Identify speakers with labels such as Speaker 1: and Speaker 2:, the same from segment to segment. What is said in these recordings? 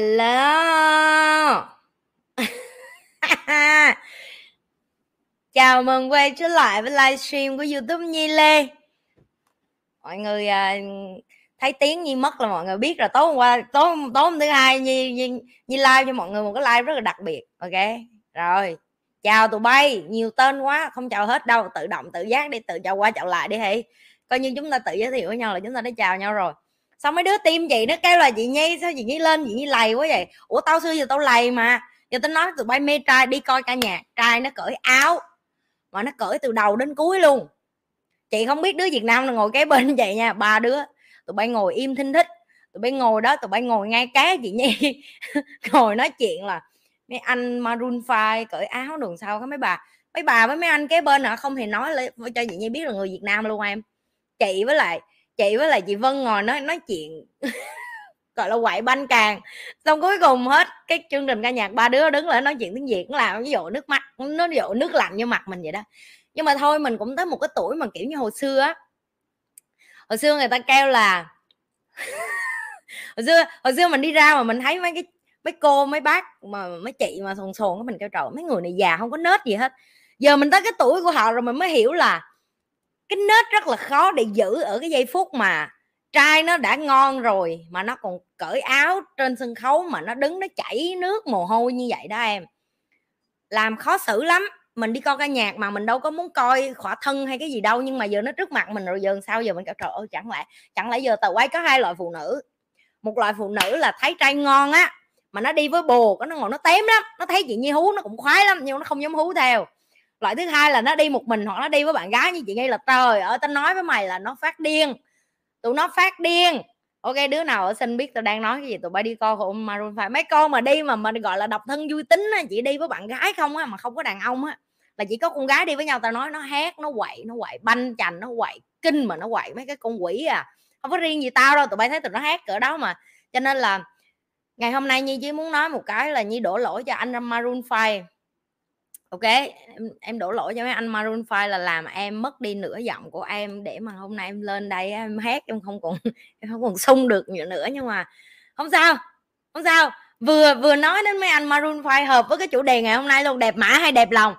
Speaker 1: Hello. Chào mừng quay trở lại với livestream của YouTube Nhi Lê. Mọi người à, thấy tiếng Nhi mất là mọi người biết rồi. Tối hôm qua, tối, tối hôm thứ hai Nhi, Nhi, Nhi live cho mọi người một cái live rất là đặc biệt Ok? Rồi Chào tụi bay. Nhiều tên quá Không chào hết đâu. Tự động tự giác đi Tự chào qua chào lại đi hãy Coi như chúng ta tự giới thiệu với nhau là chúng ta đã chào nhau rồi xong mấy đứa tim chị nó kêu là chị nhi, sao chị nhi lên chị nhi lầy quá vậy? Ủa, tao xưa giờ tao lầy mà. Giờ tao nói tụi bay mê trai, đi coi ca nhạc, trai nó cởi áo, mà nó cởi từ đầu đến cuối luôn. Chị không biết đứa việt nam là ngồi kế bên vậy nha, ba đứa. Tụi bay ngồi im thinh thích. Tụi bay ngồi đó, tụi bay ngồi ngay cá chị nhi. Ngồi nói chuyện là mấy anh maroon 5 cởi áo đường sau có mấy bà? Mấy bà với mấy anh kế bên hả? Không thì nói cho chị nhi biết là người việt nam luôn em. Chị với lại chị với lại chị Vân ngồi nói nói chuyện, gọi là quậy banh càng. Xong cuối cùng hết cái chương trình ca nhạc, ba đứa đứng lại nói chuyện tiếng việt là làm ví dụ nước mắt, nó dụ nước lạnh như mặt mình vậy đó. Nhưng mà thôi, mình cũng tới một cái tuổi mà, kiểu như, hồi xưa á, hồi xưa người ta kêu là hồi xưa hồi xưa mình đi ra mà mình thấy mấy cái, mấy cô, mấy bác mà, mấy chị mà sồn sồn mình kêu trời mấy người này già không có nết gì hết. Giờ mình tới cái tuổi của họ rồi mình mới hiểu là cái nết rất là khó để giữ ở cái giây phút mà trai nó đã ngon rồi mà nó còn cởi áo trên sân khấu mà nó đứng nó chảy nước mồ hôi như vậy đó em. Làm khó xử lắm. Mình đi coi ca nhạc mà mình đâu có muốn coi khỏa thân hay cái gì đâu, nhưng mà giờ nó trước mặt mình rồi, giờ sao giờ mình cả trời ơi, chẳng lẽ chẳng lẽ giờ tàu quay có hai loại phụ nữ? Một loại phụ nữ là thấy trai ngon á, mà nó đi với bồ có nó ngồi nó tém lắm, nó thấy chị nhi hú nó cũng khoái lắm, nhưng nó không dám hú theo loại thứ hai là nó đi một mình hoặc nó đi với bạn gái như chị ngay là, trời ở tao nói với mày là nó phát điên. Tụi nó phát điên. Ok, đứa nào ở sinh biết tao đang nói cái gì, tụi bay đi coi của Maroon 5 mấy con mà đi mà mình gọi là độc thân vui tính á, chị đi với bạn gái không á, mà không có đàn ông á, là chỉ có con gái đi với nhau, tao nói nó hát, nó quậy nó quậy banh chành, nó quậy kinh mà nó quậy mấy cái con quỷ à. Không có riêng gì tao đâu, tụi bay thấy tụi nó hát cỡ đó mà. Cho nên là ngày hôm nay nhi chỉ muốn nói một cái là nhi đổ lỗi cho anh Maroon 5 ok em, em đổ lỗi cho mấy anh Maroon 5 là làm em mất đi nửa giọng của em để mà hôm nay em lên đây em hát em không còn em không còn sung được nữa nữa. Nhưng mà không sao không sao. Vừa vừa nói đến mấy anh Maroon 5 hợp với cái chủ đề ngày hôm nay luôn đẹp mã hay đẹp lòng?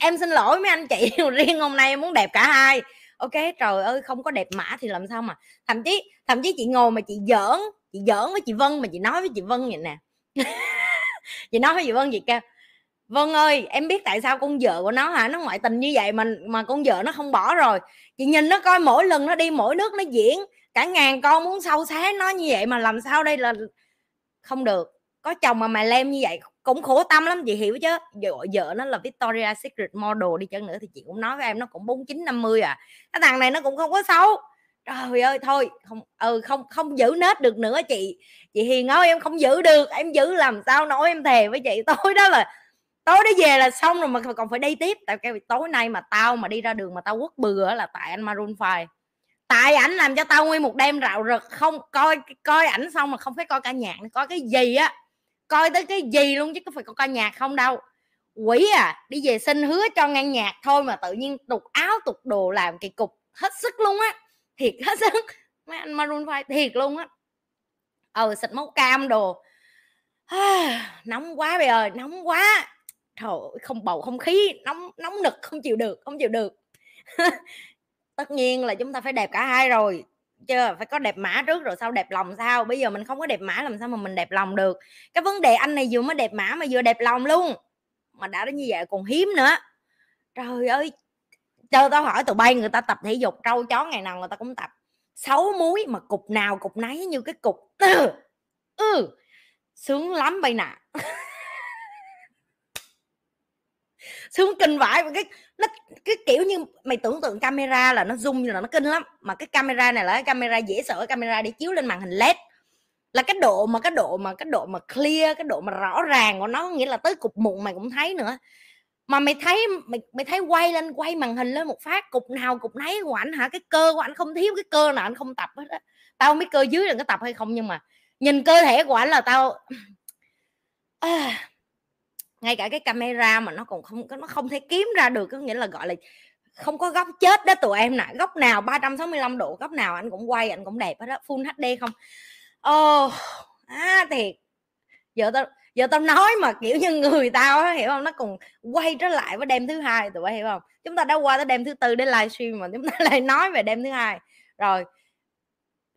Speaker 1: Em xin lỗi mấy anh chị riêng hôm nay em muốn đẹp cả hai. Ok trời ơi không có đẹp mã thì làm sao mà? Thậm chí thậm chí chị ngồi mà chị giỡn chị giỡn với chị Vân mà chị nói với chị Vân vậy nè. Chị nói với chị Vân chị kêu vâng ơi, em biết tại sao con vợ của nó hả? Nó ngoại tình như vậy mà mà con vợ nó không bỏ rồi. Chị nhìn nó coi mỗi lần nó đi, mỗi nước nó diễn. Cả ngàn con muốn sâu xé nó như vậy mà làm sao đây là không được. Có chồng mà mày lem như vậy, cũng khổ tâm lắm, chị hiểu chứ? Vợ vợ nó là Victoria Secret model đi chăng nữa thì chị cũng nói với em, nó cũng bốn chín năm mươi à. Cái thằng này nó cũng không có xấu. Trời ơi, thôi, không ừ không không giữ nết được nữa chị. Chị hiền ơi, em không giữ được, em giữ làm sao nói em thề với chị. Tối đó là tối đó về là xong rồi mà còn phải đi tiếp. Tại cái tối nay mà tao mà đi ra đường mà tao quất bừa là tại anh Maroon 5 tại ảnh làm cho tao nguyên một đêm rạo rực, không coi coi ảnh xong mà không phải coi cả nhạc coi cái gì á. Coi tới cái gì luôn chứ có phải coi ca nhạc không đâu. Quỷ à đi về xin hứa cho ngăn nhạc thôi mà tự nhiên tục áo tục đồ làm kỳ cục, hết sức luôn á. Thiệt hết sức, mấy anh Maroon 5 thiệt luôn á. Ờ xịt máu cam đồ. Nóng quá bây giờ nóng quá trời không bầu không khí nóng nóng nực không chịu được không chịu được. Tất nhiên là chúng ta phải đẹp cả hai rồi chưa phải có đẹp mã trước rồi sau đẹp lòng sao? Bây giờ mình không có đẹp mã làm sao mà mình đẹp lòng được? Cái vấn đề anh này vừa mới đẹp mã mà vừa đẹp lòng luôn mà đã đến như vậy còn hiếm nữa. Trời ơi chờ tao hỏi tụi bay người ta tập thể dục trâu chó ngày nào người ta cũng tập. Xấu muối mà cục nào cục nấy như cái cục. Ừ, ừ sướng lắm bay nè. sướng kinh vãi cái nó cái kiểu như mày tưởng tượng camera là nó zoom là nó kinh lắm. Mà cái camera này là cái camera dễ sợ camera để chiếu lên màn hình led. Là cái độ mà cái độ mà cái độ mà clear cái độ mà rõ ràng của nó nghĩa là tới cục mụn mày cũng thấy nữa. Mà mày thấy mày mày thấy quay lên quay màn hình lên một phát cục nào cục nấy của anh hả? Cái cơ của anh không thiếu cái cơ nào anh không tập hết á. Tao không biết cơ dưới là có tập hay không nhưng mà nhìn cơ thể của anh là tao à, ngay cả cái camera mà nó còn không nó không thể kiếm ra được có nghĩa là gọi là không có góc chết đó tụi em nè. Góc nào 365 độ góc nào anh cũng quay anh cũng đẹp hết đó full HD không? Oh, à thiệt. Giờ tao giờ tao nói mà kiểu như người tao á hiểu không? Nó còn quay trở lại với đêm thứ hai tụi bay hiểu không? Chúng ta đã qua tới đêm thứ tư để livestream mà chúng ta lại nói về đêm thứ hai. Rồi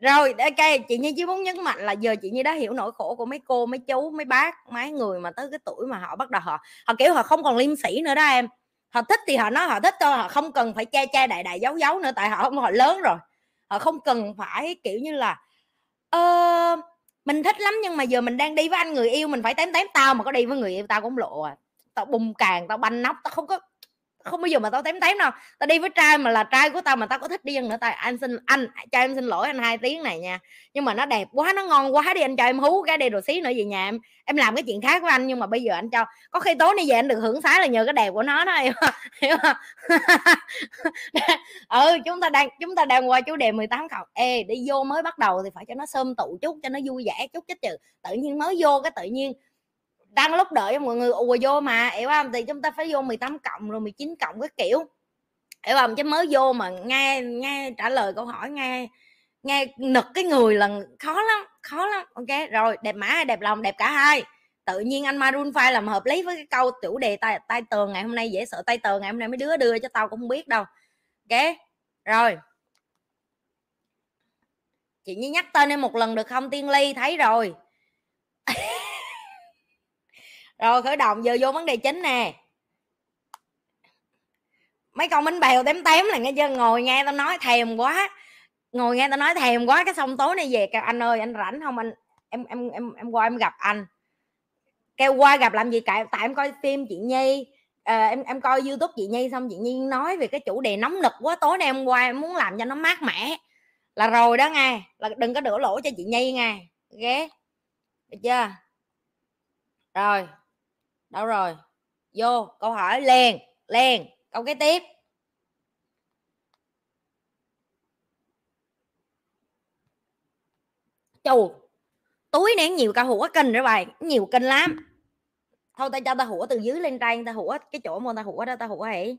Speaker 1: rồi ok chị nhi chỉ muốn nhấn mạnh là giờ chị nhi đã hiểu nỗi khổ của mấy cô mấy chú mấy bác mấy người mà tới cái tuổi mà họ bắt đầu họ họ kiểu họ không còn liêm sĩ nữa đó em. Họ thích thì họ nói họ thích thôi họ không cần phải che che đại đại giấu giấu nữa tại họ họ lớn rồi. Họ không cần phải kiểu như là ờ, mình thích lắm nhưng mà giờ mình đang đi với anh người yêu mình phải tém tém tao mà có đi với người yêu tao cũng lộ à. Tao bùng càng tao banh nóc tao không có không bao giờ mà tao tém tém đâu. Tao đi với trai mà là trai của tao mà tao có thích đi nữa. Tao anh xin anh cho em xin lỗi anh hai tiếng này nha. Nhưng mà nó đẹp quá nó ngon quá. Đi anh cho em hú cái đi đồ xí nữa về nhà em. Em làm cái chuyện khác với anh nhưng mà bây giờ anh cho. Có khi tối nay về anh được hưởng sái là nhờ cái đẹp của nó đó hiểu không, hiểu không? ừ chúng ta đang chúng ta đang qua chủ đề 18 cộng. Ê đi vô mới bắt đầu thì phải cho nó sơm tụ chút cho nó vui vẻ chút chứ. Tự nhiên mới vô cái tự nhiên đang lúc đợi mọi người ùa vô mà. Hiểu không? Thì chúng ta phải vô 18 cộng rồi 19 cộng cái kiểu. Hiểu không? Chứ mới vô mà nghe nghe trả lời câu hỏi, nghe nghe nực cái người là khó lắm khó lắm. Ok, rồi, đẹp mã hay đẹp lòng? Đẹp cả hai. Tự nhiên anh Maroon 5 làm hợp lý với cái câu chủ đề tay tay tường ngày hôm nay, dễ sợ tay tường ngày hôm nay mấy đứa đưa cho tao cũng không biết đâu. Ok, rồi. Chị như nhắc tên em một lần được không? Tiên ly thấy rồi. rồi khởi động giờ vô vấn đề chính nè. Mấy con bánh bèo tém tém là nghe chưa? Ngồi nghe tao nói thèm quá. Ngồi nghe tao nói thèm quá cái xong tối nay về kêu anh ơi anh rảnh không? Anh em em em em qua em gặp anh. Kêu qua gặp làm gì cả? Tại em coi phim chị nhi. À, em em coi youtube chị nhi xong chị nhi nói về cái chủ đề nóng nực quá. Tối nay em qua em muốn làm cho nó mát mẻ. Là rồi đó nghe. Là đừng có đổ lỗi cho chị nhi nghe. Ghé được chưa? Rồi đâu rồi? Vô, câu hỏi liền liền, câu kế tiếp. Chù, túi nén nhiều ca hủa kinh rồi bài, nhiều kinh lắm. Thôi ta cho ta hủa từ dưới lên trên ta hủa cái chỗ mà ta hủa đó ta hủa hỉ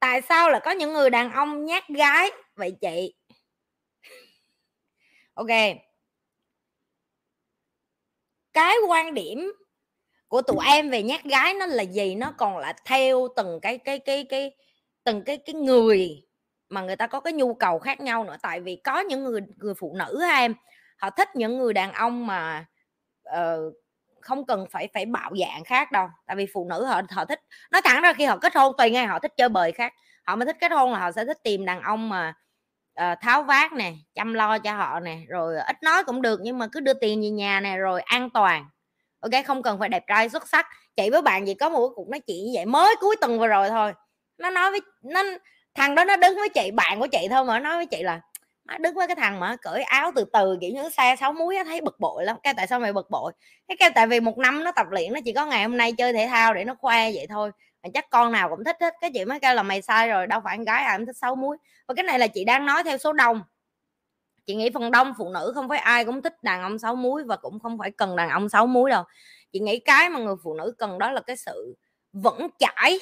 Speaker 1: tại sao là có những người đàn ông nhát gái vậy chị? Ok. Cái quan điểm của tụi em về nhát gái nó là gì? Nó còn là theo từng cái cái cái cái từng cái cái người mà người ta có cái nhu cầu khác nhau nữa. Tại vì có những người người phụ nữ em họ thích những người đàn ông mà uh, không cần phải phải bạo dạng khác đâu. Tại vì phụ nữ họ họ thích nói thẳng ra khi họ kết hôn tùy ngay họ thích chơi bời khác. Họ mới thích kết hôn là họ sẽ thích tìm đàn ông mà uh, tháo vát nè chăm lo cho họ nè rồi ít nói cũng được nhưng mà cứ đưa tiền về nhà nè rồi an toàn ok, không cần phải đẹp trai xuất sắc. Chị với bạn gì có một cuộc nói chuyện như vậy mới cuối tuần vừa rồi thôi. Nó nói với, nó, thằng đó nó đứng với chị, bạn của chị thôi mà, nó nói với chị là, má đứng với cái thằng mà cởi áo từ từ, kiểu như xe sáu muối thấy bực bội lắm. Cái tại sao mày bực bội? Cái cái tại vì một năm nó tập luyện, nó chỉ có ngày hôm nay chơi thể thao để nó khoe vậy thôi. Mà chắc con nào cũng thích hết. Cái chị mới kêu là mày sai rồi, đâu phải con gái ai cũng thích sáu muối và cái này là chị đang nói theo số đông chị nghĩ phần đông phụ nữ không phải ai cũng thích đàn ông sáu muối và cũng không phải cần đàn ông sáu muối đâu. Chị nghĩ cái mà người phụ nữ cần đó là cái sự vững chãi,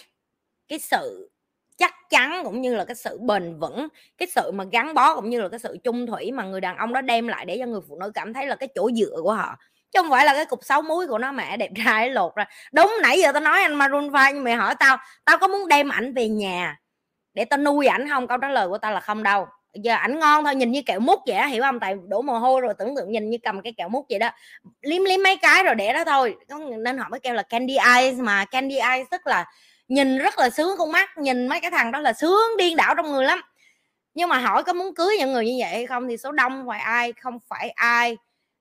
Speaker 1: cái sự chắc chắn cũng như là cái sự bền vững, cái sự mà gắn bó cũng như là cái sự chung thủy mà người đàn ông đó đem lại để cho người phụ nữ cảm thấy là cái chỗ dựa của họ. Chứ không phải là cái cục sáu muối của nó mẹ đẹp trai lột ra. Đúng nãy giờ tao nói anh Maroon 5 nhưng mày hỏi tao tao có muốn đem ảnh về nhà để tao nuôi ảnh không? Câu trả lời của tao là không đâu giờ ảnh ngon thôi nhìn như kẹo mút vậy hiểu không? Tại đổ mồ hôi rồi tưởng tượng nhìn như cầm cái kẹo mút vậy đó. Liếm liếm mấy cái rồi để đó thôi. Nên họ mới kêu là candy eyes mà candy eyes tức là nhìn rất là sướng con mắt nhìn mấy cái thằng đó là sướng điên đảo trong người lắm. Nhưng mà hỏi có muốn cưới những người như vậy hay không thì số đông ngoài ai không phải ai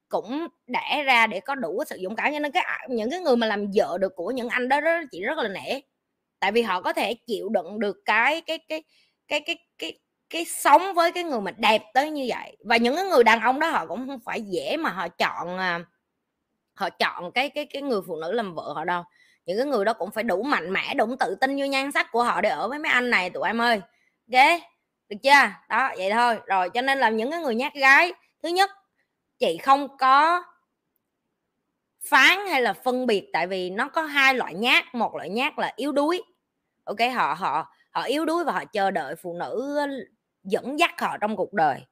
Speaker 1: cũng đẻ ra để có đủ sử dụng cảm. Cho nên cái những cái người mà làm vợ được của những anh đó, đó chị rất là nể. Tại vì họ có thể chịu đựng được cái cái cái cái cái cái sống với cái người mà đẹp tới như vậy. Và những cái người đàn ông đó họ cũng không phải dễ mà họ chọn à, họ chọn cái cái cái người phụ nữ làm vợ họ đâu. Những cái người đó cũng phải đủ mạnh mẽ, đủ tự tin như nhan sắc của họ để ở với mấy anh này, tụi em ơi. Ok, được chưa? Đó, vậy thôi. Rồi, cho nên là những cái người nhát gái, thứ nhất, chị không có phán hay là phân biệt, tại vì nó có hai loại nhát. Một loại nhát là yếu đuối, ok? Họ họ họ yếu đuối và họ chờ đợi phụ nữ dẫn dắt họ trong cuộc đời.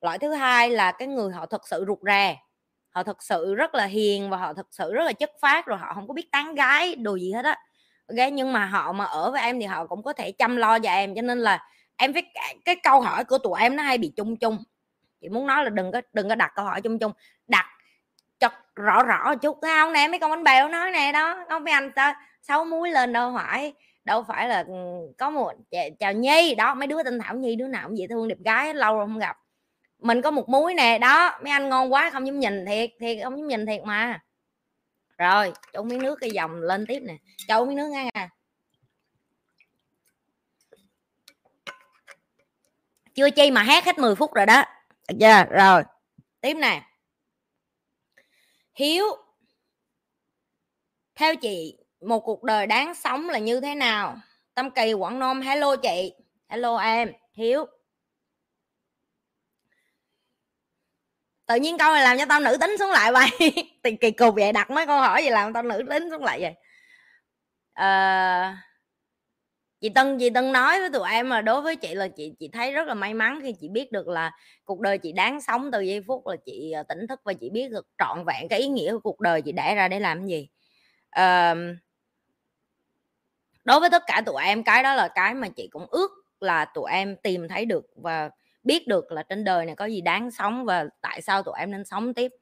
Speaker 1: Loại thứ hai là cái người họ thật sự rụt rè, họ thật sự rất là hiền và họ thật sự rất là chất phát rồi họ không có biết tán gái, đồ gì hết á. Ok, nhưng mà họ mà ở với em thì họ cũng có thể chăm lo cho em, cho nên là em phải cái câu hỏi của tụi em nó hay bị chung chung. Chị muốn nói là đừng có đừng có đặt câu hỏi chung chung, đặt cho rõ rõ chút, thấy không nè? Mấy con bánh bèo nói nè, đó không mấy anh ta sáu muối lên đâu hỏi đâu phải là ừ, có một chào nhi đó mấy đứa tên thảo nhi đứa nào cũng dễ thương đẹp gái lâu rồi không gặp. Mình có một muối nè đó mấy anh ngon quá không dám nhìn thiệt thiệt không dám nhìn thiệt mà. Rồi cho miếng nước cái dòng lên tiếp nè. Cho miếng nước nha. Chưa chi mà hát hết 10 phút rồi đó. Được chưa rồi. Tiếp nè. Hiếu. Theo chị một cuộc đời đáng sống là như thế nào? Tâm kỳ quảng nôm hello chị hello em hiếu. Tự nhiên câu này làm cho tao nữ tính xuống lại vậy. Thì kỳ cục vậy đặt mấy câu hỏi gì làm tao nữ tính xuống lại vậy. À, chị tân chị tân nói với tụi em mà đối với chị là chị chị thấy rất là may mắn khi chị biết được là cuộc đời chị đáng sống từ giây phút là chị ờ, tỉnh thức và chị biết được trọn vẹn cái ý nghĩa của cuộc đời chị để ra để làm gì. Uh, đối với tất cả tụi em, cái đó là cái mà chị cũng ước là tụi em tìm thấy được và biết được là trên đời này có gì đáng sống và tại sao tụi em nên sống tiếp.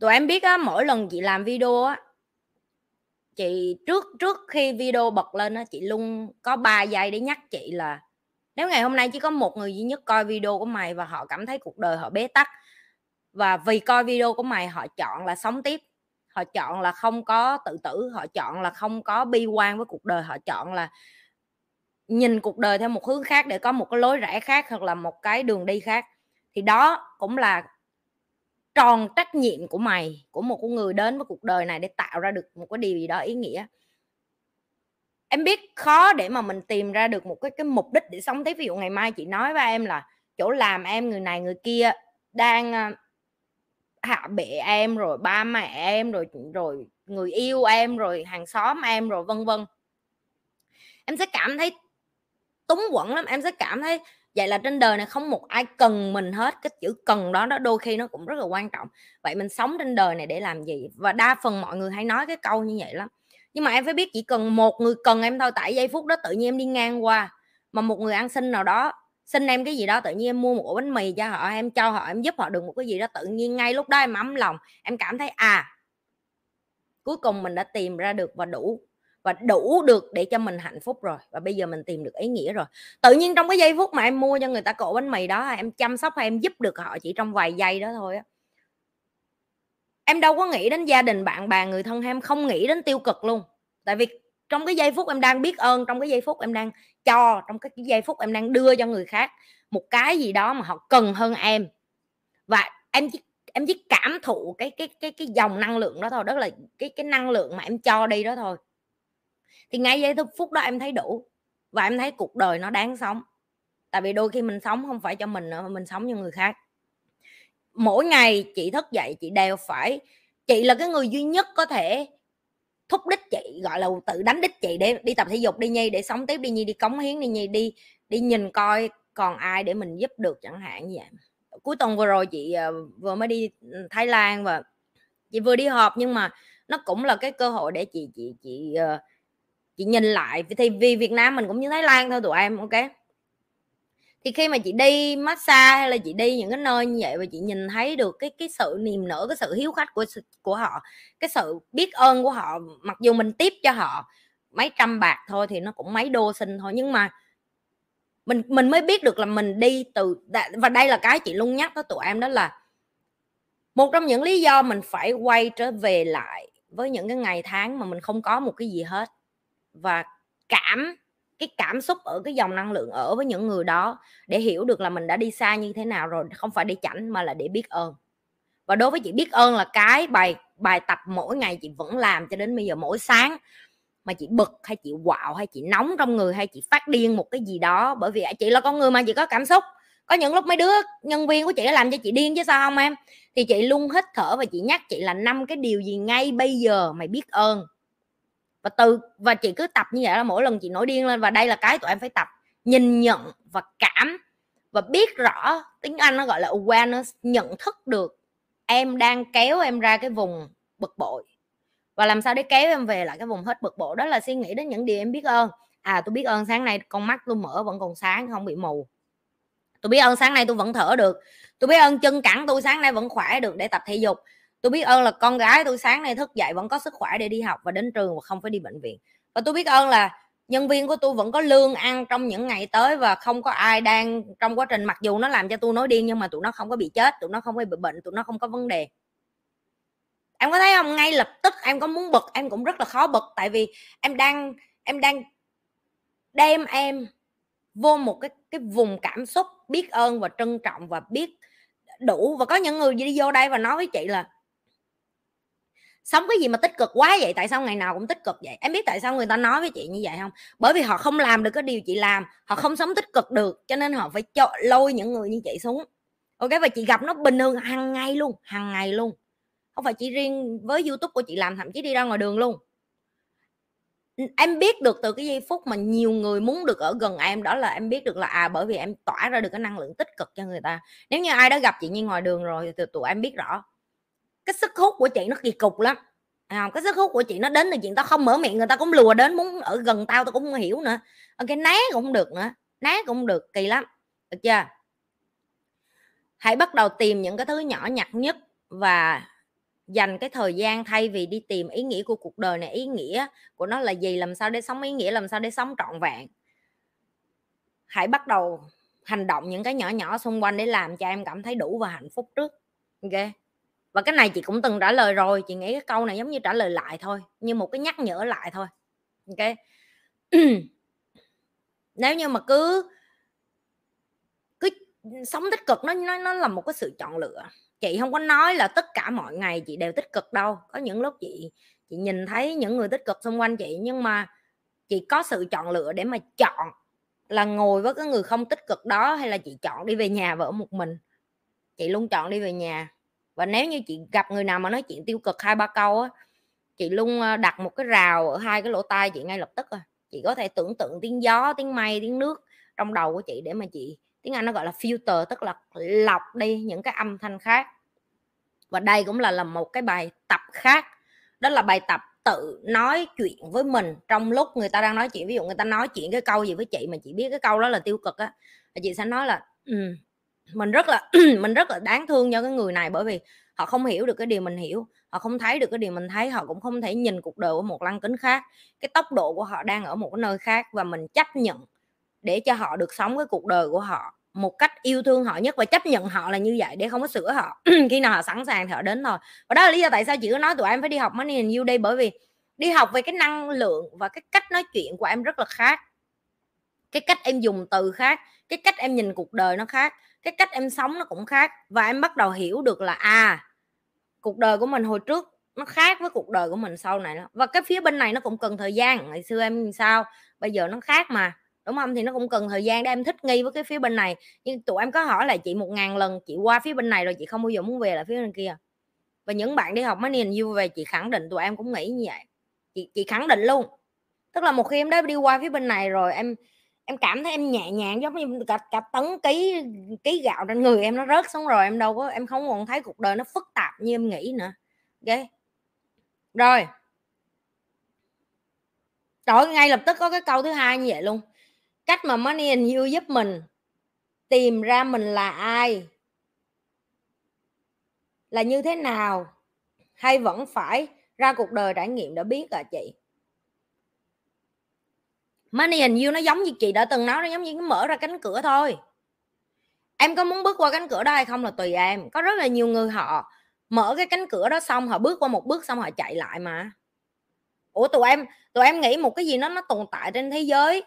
Speaker 1: Tụi em biết á, mỗi lần chị làm video á, chị trước trước khi video bật lên á, chị luôn có 3 giây để nhắc chị là nếu ngày hôm nay chỉ có một người duy nhất coi video của mày và họ cảm thấy cuộc đời họ bế tắc và vì coi video của mày họ chọn là sống tiếp họ chọn là không có tự tử, họ chọn là không có bi quan với cuộc đời, họ chọn là nhìn cuộc đời theo một hướng khác để có một cái lối rẽ khác hoặc là một cái đường đi khác. Thì đó cũng là tròn trách nhiệm của mày, của một con người đến với cuộc đời này để tạo ra được một cái điều gì đó ý nghĩa. Em biết khó để mà mình tìm ra được một cái cái mục đích để sống tiếp. Ví dụ ngày mai chị nói với em là, chỗ làm em người này người kia đang à, hạ bệ em, rồi ba mẹ em, rồi rồi người yêu em, rồi hàng xóm em, rồi vân vân. Em sẽ cảm thấy túng quẫn lắm, em sẽ cảm thấy vậy là trên đời này không một ai cần mình hết, cái chữ cần đó đó đôi khi nó cũng rất là quan trọng. Vậy mình sống trên đời này để làm gì? Và đa phần mọi người hay nói cái câu như vậy lắm. Nhưng mà em phải biết chỉ cần một người cần em thôi, tại giây phút đó tự nhiên em đi ngang qua, mà một người ăn xin nào đó xin em cái gì đó, tự nhiên em mua một ổ bánh mì cho họ, em cho họ, em giúp họ được một cái gì đó tự nhiên ngay lúc đó em ấm lòng, em cảm thấy à cuối cùng mình đã tìm ra được và đủ và đủ được để cho mình hạnh phúc rồi, và bây giờ mình tìm được ý nghĩa rồi. Tự nhiên trong cái giây phút mà em mua cho người ta cổ bánh mì đó, em chăm sóc hay em giúp được họ chỉ trong vài giây đó thôi á. Em đâu có nghĩ đến gia đình, bạn bè, người thân, em không nghĩ đến tiêu cực luôn. Tại vì trong cái giây phút em đang biết ơn, trong cái giây phút em đang cho, trong cái giây phút em đang đưa cho người khác một cái gì đó mà họ cần hơn em. Và em chỉ em chỉ cảm thụ cái cái cái cái dòng năng lượng đó thôi, đó là cái cái năng lượng mà em cho đi đó thôi. Thì ngay giây phút đó em thấy đủ và em thấy cuộc đời nó đáng sống. Tại vì đôi khi mình sống không phải cho mình nữa mình sống cho người khác. Mỗi ngày chị thức dậy chị đều phải, chị là cái người duy nhất có thể thúc đích chị, gọi là, tự đánh đích chị để đi tập thể dục đi nhi, để sống tiếp đi nhi, đi cống hiến đi nhi, đi đi nhìn coi còn ai để mình giúp được chẳng hạn như vậy. Cuối tuần vừa rồi chị ờ, vừa mới đi ừ, Thái Lan và chị vừa đi họp nhưng mà nó cũng là cái cơ hội để chị chị chị ờ, chị nhìn lại. Thì vì Việt Nam mình cũng như Thái Lan thôi, tụi em, ok? Thì khi mà chị đi massage hay là chị đi những cái nơi như vậy và chị nhìn thấy được cái cái sự niềm nở, cái sự hiếu khách của của họ, cái sự biết ơn của họ, mặc dù mình tiếp cho họ mấy trăm bạc thôi thì nó cũng mấy đô xin thôi, nhưng mà mình mình mới biết được là mình đi từ và đây là cái chị luôn nhắc tới tụi em đó là một trong những lý do mình phải quay trở về lại với những cái ngày tháng mà mình không có một cái gì hết. Và cảm cái cảm xúc ở cái dòng năng lượng ở với những người đó để hiểu được là mình đã đi xa như thế nào rồi, không phải để chảnh mà là để biết ơn. Và đối với chị biết ơn là cái bài bài tập mỗi ngày chị vẫn làm cho đến bây giờ, mỗi sáng mà chị bực hay chị quạo hay chị nóng trong người hay chị phát điên một cái gì đó, bởi vì chị là con người mà, chị có cảm xúc. Có những lúc mấy đứa nhân viên của chị đã làm cho chị điên chứ sao không em? Thì chị luôn hít thở và chị nhắc chị là năm cái điều gì ngay bây giờ mày biết ơn và từ, và chị cứ tập như vậy là mỗi lần chị nổi điên lên, và đây là cái tụi em phải tập, nhìn, nhận và cảm, và biết rõ tiếng anh nó gọi là awareness, nhận thức được em đang kéo em ra cái vùng bực bội. Và làm sao để kéo em về lại cái vùng hết bực bội? Đó là suy nghĩ đến những điều em biết ơn. À tôi biết ơn sáng nay con mắt tôi mở vẫn còn sáng, không bị mù. Tôi biết ơn sáng nay tôi vẫn thở được. Tôi biết ơn chân cẳng tôi sáng nay vẫn khỏe được để tập thể dục tôi biết ơn là con gái tôi sáng nay thức dậy vẫn có sức khỏe để đi học và đến trường và không phải đi bệnh viện. Và tôi biết ơn là nhân viên của tôi vẫn có lương ăn trong những ngày tới và không có ai đang trong quá trình, mặc dù nó làm cho tôi nói điên nhưng mà tụi nó không có bị chết, tụi nó không có bị bệnh, tụi nó không có vấn đề. Em có thấy không? Ngay lập tức em có muốn bực, em cũng rất là khó bực tại vì em đang em đang đem em vô một cái cái vùng cảm xúc biết ơn và trân trọng và biết đủ. Và có những người đi vô đây và nói với chị là sống cái gì mà tích cực quá vậy? Tại sao ngày nào cũng tích cực vậy? Em biết tại sao người ta nói với chị như vậy không? Bởi vì họ không làm được cái điều chị làm, họ không sống tích cực được, cho nên họ phải cho, lôi những người như chị xuống. Ok, và chị gặp nó bình thường hàng ngày luôn, hàng ngày luôn. Không phải chỉ riêng với youtube của chị làm, thậm chí đi ra ngoài đường luôn. Em biết được từ cái giây phút mà nhiều người muốn được ở gần em đó là em biết được là à bởi vì em tỏa ra được cái năng lượng tích cực cho người ta. Nếu như ai đã gặp chị như ngoài đường rồi thì tụi em biết rõ cái sức hút của chị nó kỳ cục lắm. À, cái sức hút của chị nó đến từ chuyện tao không mở miệng người ta cũng lùa đến muốn ở gần tao tao cũng không hiểu nữa. Ờ, cái né cũng không được nữa. Né cũng không được kỳ lắm. Được chưa? Hãy bắt đầu tìm những cái thứ nhỏ nhặt nhất và dành cái thời gian thay vì đi tìm ý nghĩa của cuộc đời này. Ý nghĩa của nó là gì? Làm sao để sống ý nghĩa? Làm sao để sống trọn vẹn? Hãy bắt đầu hành động những cái nhỏ nhỏ xung quanh để làm cho em cảm thấy đủ và hạnh phúc trước. Ok? Và cái này chị cũng từng trả lời rồi, chị nghĩ cái câu này giống như trả lời lại thôi, như một cái nhắc nhở lại thôi ok nếu như mà cứ cứ sống tích cực, nó nó nó là một cái sự chọn lựa. Chị không có nói là tất cả mọi ngày chị đều tích cực đâu. Có những lúc chị chị nhìn thấy những người tích cực xung quanh chị, nhưng mà chị có sự chọn lựa để mà chọn là ngồi với cái người không tích cực đó, hay là chị chọn đi về nhà vợ một mình? Chị luôn chọn đi về nhà và nếu như chị gặp người nào mà nói chuyện tiêu cực hai ba câu á chị luôn ờ, đặt một cái rào ở hai cái lỗ tai chị ngay lập tức à. Chị có thể tưởng tượng tiếng gió tiếng mây tiếng nước trong đầu của chị để mà chị tiếng anh nó gọi là filter tức là lọc đi những cái âm thanh khác. Và đây cũng là là một cái bài tập khác đó là bài tập tự nói chuyện với mình trong lúc người ta đang nói chuyện. Ví dụ người ta nói chuyện cái câu gì với chị mà chị biết cái câu đó là tiêu cực á chị sẽ nói là um, mình rất là mình rất là đáng thương cho cái người này bởi vì họ không hiểu được cái điều mình hiểu, họ không thấy được cái điều mình thấy, họ cũng không thể nhìn cuộc đời của một lăng kính khác. Cái tốc độ của họ đang ở một cái nơi khác và mình chấp nhận để cho họ được sống cái cuộc đời của họ một cách yêu thương họ nhất và chấp nhận họ là như vậy để không có sửa họ. Khi nào họ sẵn sàng thì họ đến thôi. Và đó là lý do tại sao chị có nói tụi em phải đi học money and you đây, bởi vì đi học về cái năng lượng và cái cách nói chuyện của em rất là khác. Cái cách em dùng từ khác, cái cách em nhìn cuộc đời nó khác cái cách em sống nó cũng khác. Và em bắt đầu hiểu được là à cuộc đời của mình hồi trước nó khác với cuộc đời của mình sau này đó. và cái phía bên này nó cũng cần thời gian. Ngày xưa em sao? Bây giờ nó khác mà, đúng không? Thì nó cũng cần thời gian để em thích nghi với cái phía bên này. Nhưng tụi em có hỏi là chị một ngàn lần chị qua phía bên này rồi chị không bao giờ muốn về lại phía bên kia. Và những bạn đi học mấy niềm you về chị khẳng định tụi em cũng nghĩ như vậy. Chị chị khẳng định luôn. Tức là một khi em đã đi qua phía bên này rồi, em em cảm thấy em nhẹ nhàng giống như cả, cả tấn ký ký gạo trên người em nó rớt xuống rồi em đâu có em không còn thấy cuộc đời nó phức tạp như em nghĩ nữa. Ok? Rồi. Rồi ngay lập tức có cái câu thứ hai như vậy luôn. Cách mà money and you giúp mình tìm ra mình là ai? Là như thế nào? Hay vẫn phải ra cuộc đời trải nghiệm để biết à chị? Money and you nó giống như chị đã từng nói, nó giống như mở ra cánh cửa thôi. Em có muốn bước qua cánh cửa đó hay không là tùy em. Có rất là nhiều người họ mở cái cánh cửa đó xong, họ bước qua một bước xong họ chạy lại mà. Ủa, tụi em tụi em nghĩ một cái gì nó nó tồn tại trên thế giới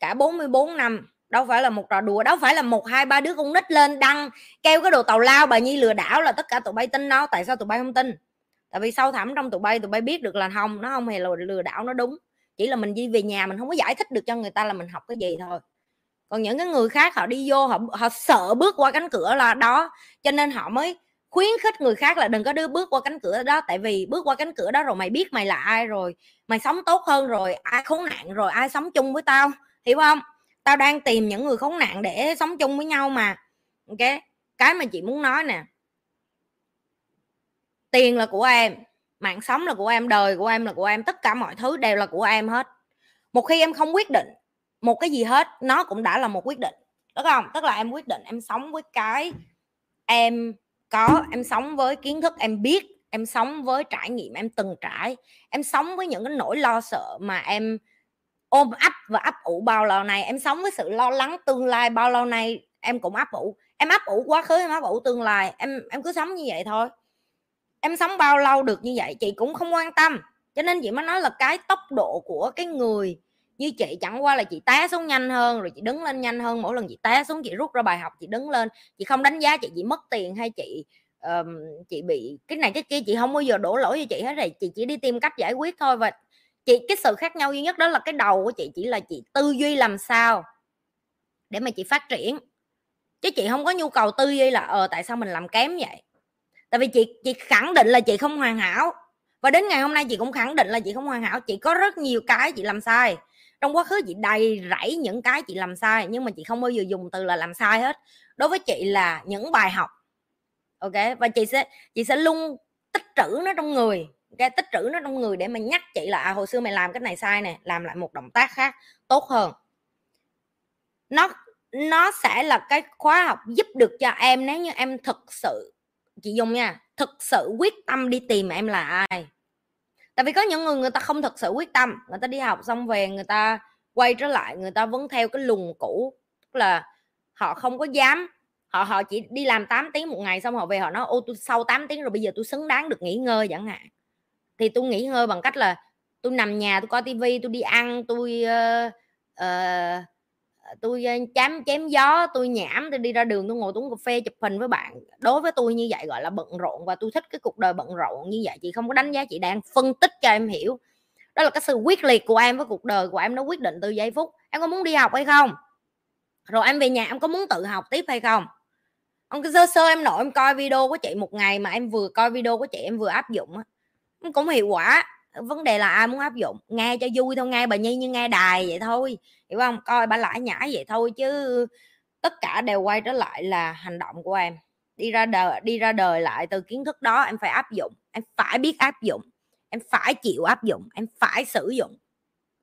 Speaker 1: cả 44 năm. Đâu phải là một trò đùa, đâu phải là một, hai, ba đứa con nít lên đăng, kêu cái đồ tàu lao, bà nhi lừa đảo là tất cả tụi bay tin đâu tại sao tụi bay không tin? Tại vì sâu thẳm trong tụi bay tụi bay biết được là không, nó không hề là lừa đảo nó đúng chỉ là mình đi về nhà mình không có giải thích được cho người ta là mình học cái gì thôi. Còn những cái người khác họ đi vô họ họ sợ bước qua cánh cửa là đó, cho nên họ mới khuyến khích người khác là đừng có đưa bước qua cánh cửa đó, tại vì bước qua cánh cửa đó rồi mày biết mày là ai rồi, mày sống tốt hơn rồi, ai khốn nạn rồi, ai sống chung với tao, hiểu không tao đang tìm những người khốn nạn để sống chung với nhau mà ok cái mà chị muốn nói nè. Tiền là của em mạng sống là của em, đời của em là của em, tất cả mọi thứ đều là của em hết. Một khi em không quyết định một cái gì hết, nó cũng đã là một quyết định. Đúng không? Tức là em quyết định em sống với cái em có, em sống với kiến thức, em biết, em sống với trải nghiệm, em từng trải. Em sống với những cái nỗi lo sợ mà em ôm ấp và ấp ủ bao lâu nay. Em sống với sự lo lắng tương lai bao lâu nay, em cũng ấp ủ. Em ấp ủ quá khứ, em ấp ủ tương lai. Em em cứ sống như vậy thôi em sống bao lâu được như vậy chị cũng không quan tâm. Cho nên chị mới nói là cái tốc độ của cái người như chị chẳng qua là chị té xuống nhanh hơn rồi chị đứng lên nhanh hơn. Mỗi lần chị té xuống chị rút ra bài học chị đứng lên chị không đánh giá chị chị mất tiền hay chị um, chị bị cái này cái kia chị không bao giờ đổ lỗi cho chị hết rồi. Chị chỉ đi tìm cách giải quyết thôi. Và chị cái sự khác nhau duy nhất đó là cái đầu của chị chỉ là chị tư duy làm sao để mà chị phát triển. Chứ chị không có nhu cầu tư duy là ờ tại sao mình làm kém vậy? Tại vì chị chị khẳng định là chị không hoàn hảo. Và đến ngày hôm nay chị cũng khẳng định là chị không hoàn hảo. Chị có rất nhiều cái chị làm sai. Trong quá khứ chị đầy rẫy những cái chị làm sai nhưng mà chị không bao giờ dùng từ là làm sai hết. Đối với chị là những bài học. Ok? Và chị sẽ chị sẽ luôn tích trữ nó trong người. Cái tích trữ nó trong người để mà nhắc chị là à, hồi xưa mày làm cái này sai nè làm lại một động tác khác tốt hơn. Nó nó sẽ là cái khóa học giúp được cho em nếu như em thực sự chị dùng nha thực sự quyết tâm đi tìm em là ai? Tại vì có những người người ta không thực sự quyết tâm người ta đi học xong về người ta quay trở lại người ta vẫn theo cái luồng cũ. Tức là họ không có dám họ họ chỉ đi làm 8 tiếng một ngày xong họ về họ nói ô tôi sau 8 tiếng rồi bây giờ tôi xứng đáng được nghỉ ngơi chẳng hạn. Thì tôi nghỉ ngơi bằng cách là tôi nằm nhà tôi coi tivi tôi đi ăn tôi uh, ờ, uh, ờ, tôi ờ, chém chém gió, tôi nhảm, tôi đi ra đường, tôi ngồi uống cà phê chụp hình với bạn. Đối với tôi như vậy, gọi là, bận rộn và tôi thích cái cuộc đời bận rộn như vậy. Chị không có đánh giá, chị đang phân tích cho em hiểu. Đó là cái sự quyết liệt của em với cuộc đời của em, nó quyết định từ giây phút. Em có muốn đi học hay không? Rồi em về nhà, em có muốn tự học tiếp hay không? Ông cứ sơ sơ em nội em coi video của chị một ngày mà em vừa coi video của chị, em vừa áp dụng cũng hiệu quả vấn đề là ai muốn áp dụng, nghe cho vui thôi, nghe bà nhi như nghe đài vậy thôi, hiểu không? Coi bà lãi nhãi vậy thôi chứ tất cả đều quay trở lại là hành động của em. Đi ra đời đi ra đời lại từ kiến thức đó em phải áp dụng, em phải biết áp dụng, em phải chịu áp dụng, em phải sử dụng.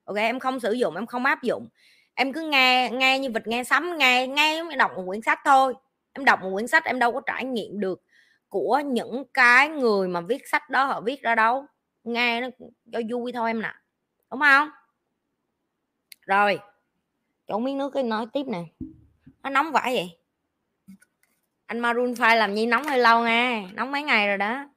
Speaker 1: Ok, em không sử dụng, em không áp dụng. Em cứ nghe nghe như vịt, nghe sấm, nghe nghe đọc một quyển sách thôi. Em đọc một quyển sách em đâu có trải nghiệm được của những cái người mà viết sách đó, họ viết ra đâu nghe nó cho vui thôi em nè, đúng không? Rồi, chỗ miếng nước cái nói tiếp nè. Nó nóng vãi vậy. Anh Maroon 5 làm gì nóng hơi lâu nghe, nóng mấy ngày rồi đó.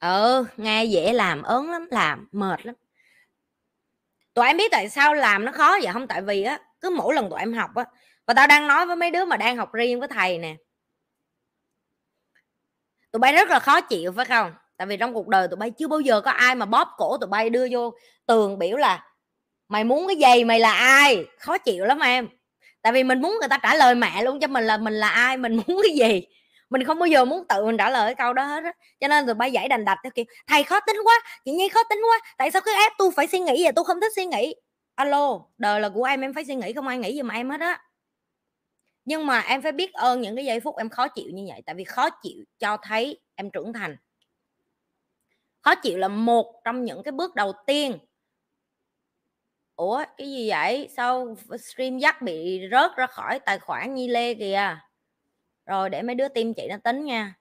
Speaker 1: Ừ nghe dễ làm, ớn lắm, làm, mệt lắm. Tụi em biết tại sao làm nó khó vậy? Không, tại vì á, cứ mỗi lần tụi em học á và tao đang nói với mấy đứa mà đang học riêng với thầy nè. Tụi bay rất là khó chịu, phải không? Tại vì trong cuộc đời tụi bay chưa bao giờ có ai mà bóp cổ tụi bay, đưa vô tường biểu là, mày muốn cái gì? Mày là ai? Khó chịu lắm em. Tại vì mình muốn người ta trả lời mẹ luôn, cho mình là mình là ai, mình muốn cái gì? Mình không bao giờ muốn tự mình trả lời cái câu đó hết á. Cho nên tụi bay giải đành đạch theo kiểu, thầy khó tính quá, chị nhi khó tính quá, tại sao cứ ép tôi phải suy nghĩ vậy? Tôi không thích suy nghĩ. Alo, đời là của em em phải suy nghĩ, không ai nghĩ gì mà em hết á nhưng mà em phải biết ơn những cái giây phút em khó chịu như vậy, tại vì khó chịu cho thấy em trưởng thành. Khó chịu là một trong những cái bước đầu tiên. Ủa, cái gì vậy? Sao stream dắt bị rớt ra khỏi tài khoản nhi lê kìa? Rồi để mấy đứa tim chị nó tính nha.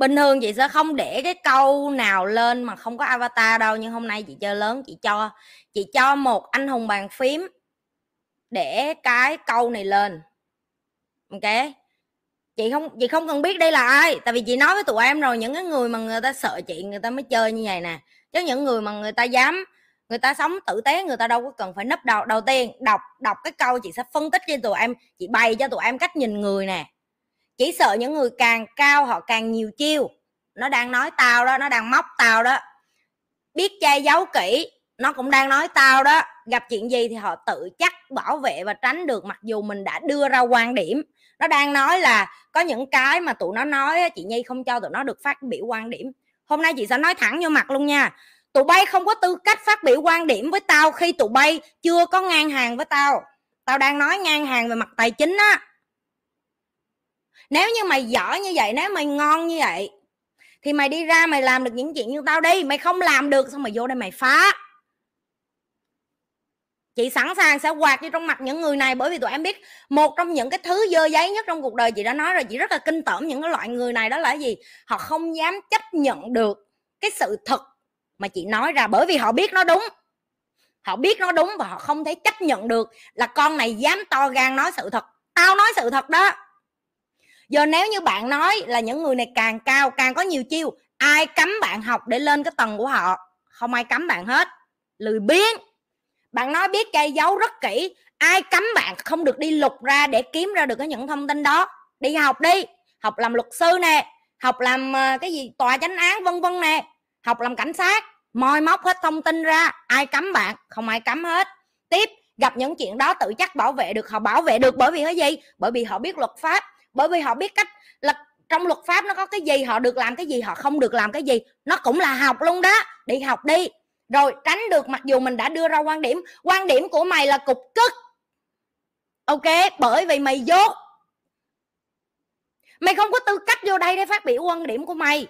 Speaker 1: Bình thường chị sẽ không để cái câu nào lên mà không có avatar đâu, nhưng hôm nay chị chơi lớn, chị cho chị cho một anh hùng bàn phím để cái câu này lên. Ok? Chị không chị không cần biết đây là ai, tại vì chị nói với tụi em rồi, những cái người mà người ta sợ chị, người ta mới chơi như vậy nè. Chứ những người mà người ta dám, người ta sống tử tế, người ta đâu có cần phải nấp đầu đầu tiên, đọc đọc cái câu chị sẽ phân tích cho tụi em, chị bày cho tụi em cách nhìn người nè chỉ sợ những người càng cao họ càng nhiều chiêu. Nó đang nói tao đó, nó đang móc tao đó. Biết che giấu kỹ, nó cũng đang nói tao đó. Gặp chuyện gì thì họ tự chắc bảo vệ và tránh được, mặc dù mình đã đưa ra quan điểm. Nó đang nói là có những cái mà tụi nó nói chị nhi không cho tụi nó được phát biểu quan điểm. Hôm nay chị sẽ nói thẳng vô mặt luôn nha. Tụi bay không có tư cách phát biểu quan điểm với tao khi tụi bay chưa có ngang hàng với tao. Tao đang nói ngang hàng về mặt tài chính á nếu như mày giỏi như vậy, nếu mày ngon như vậy, thì mày đi ra mày làm được những chuyện như tao đi. Mày không làm được, xong mày vô đây mày phá. Chị sẵn sàng sẽ quạt đi trong mặt những người này, bởi vì tụi em biết một trong những cái thứ dơ giấy nhất trong cuộc đời chị đã nói rồi. Chị rất là kinh tởm những cái loại người này đó là gì? Họ không dám chấp nhận được cái sự thật mà chị nói ra, bởi vì họ biết nó đúng. Họ biết nó đúng và họ không thể chấp nhận được là con này dám to gan nói sự thật. Tao nói sự thật đó giờ nếu như bạn nói là những người này càng cao, càng có nhiều chiêu, ai cấm bạn học để lên cái tầng của họ? Không ai cấm bạn hết. Lười biếng. Bạn nói biết cây giấu rất kỹ, ai cấm bạn không được đi lục ra để kiếm ra được cái những thông tin đó? Đi học đi. Học làm luật sư nè, học làm ờ, cái gì, tòa chánh án, vân vân nè. Học làm cảnh sát. Moi móc hết thông tin ra, ai cấm bạn? Không ai cấm hết. Tiếp, gặp những chuyện đó tự chắc bảo vệ được. Họ bảo vệ được bởi vì cái gì? Bởi vì họ biết luật pháp bởi vì họ biết cách là trong luật pháp nó có cái gì, họ được làm cái gì, họ không được làm cái gì. Nó cũng là học luôn đó. Đi học đi. Rồi tránh được mặc dù mình đã đưa ra quan điểm. Quan điểm của mày là cục cức. Ok? Bởi vì mày dốt. Mày không có tư cách vô đây để phát biểu quan điểm của mày.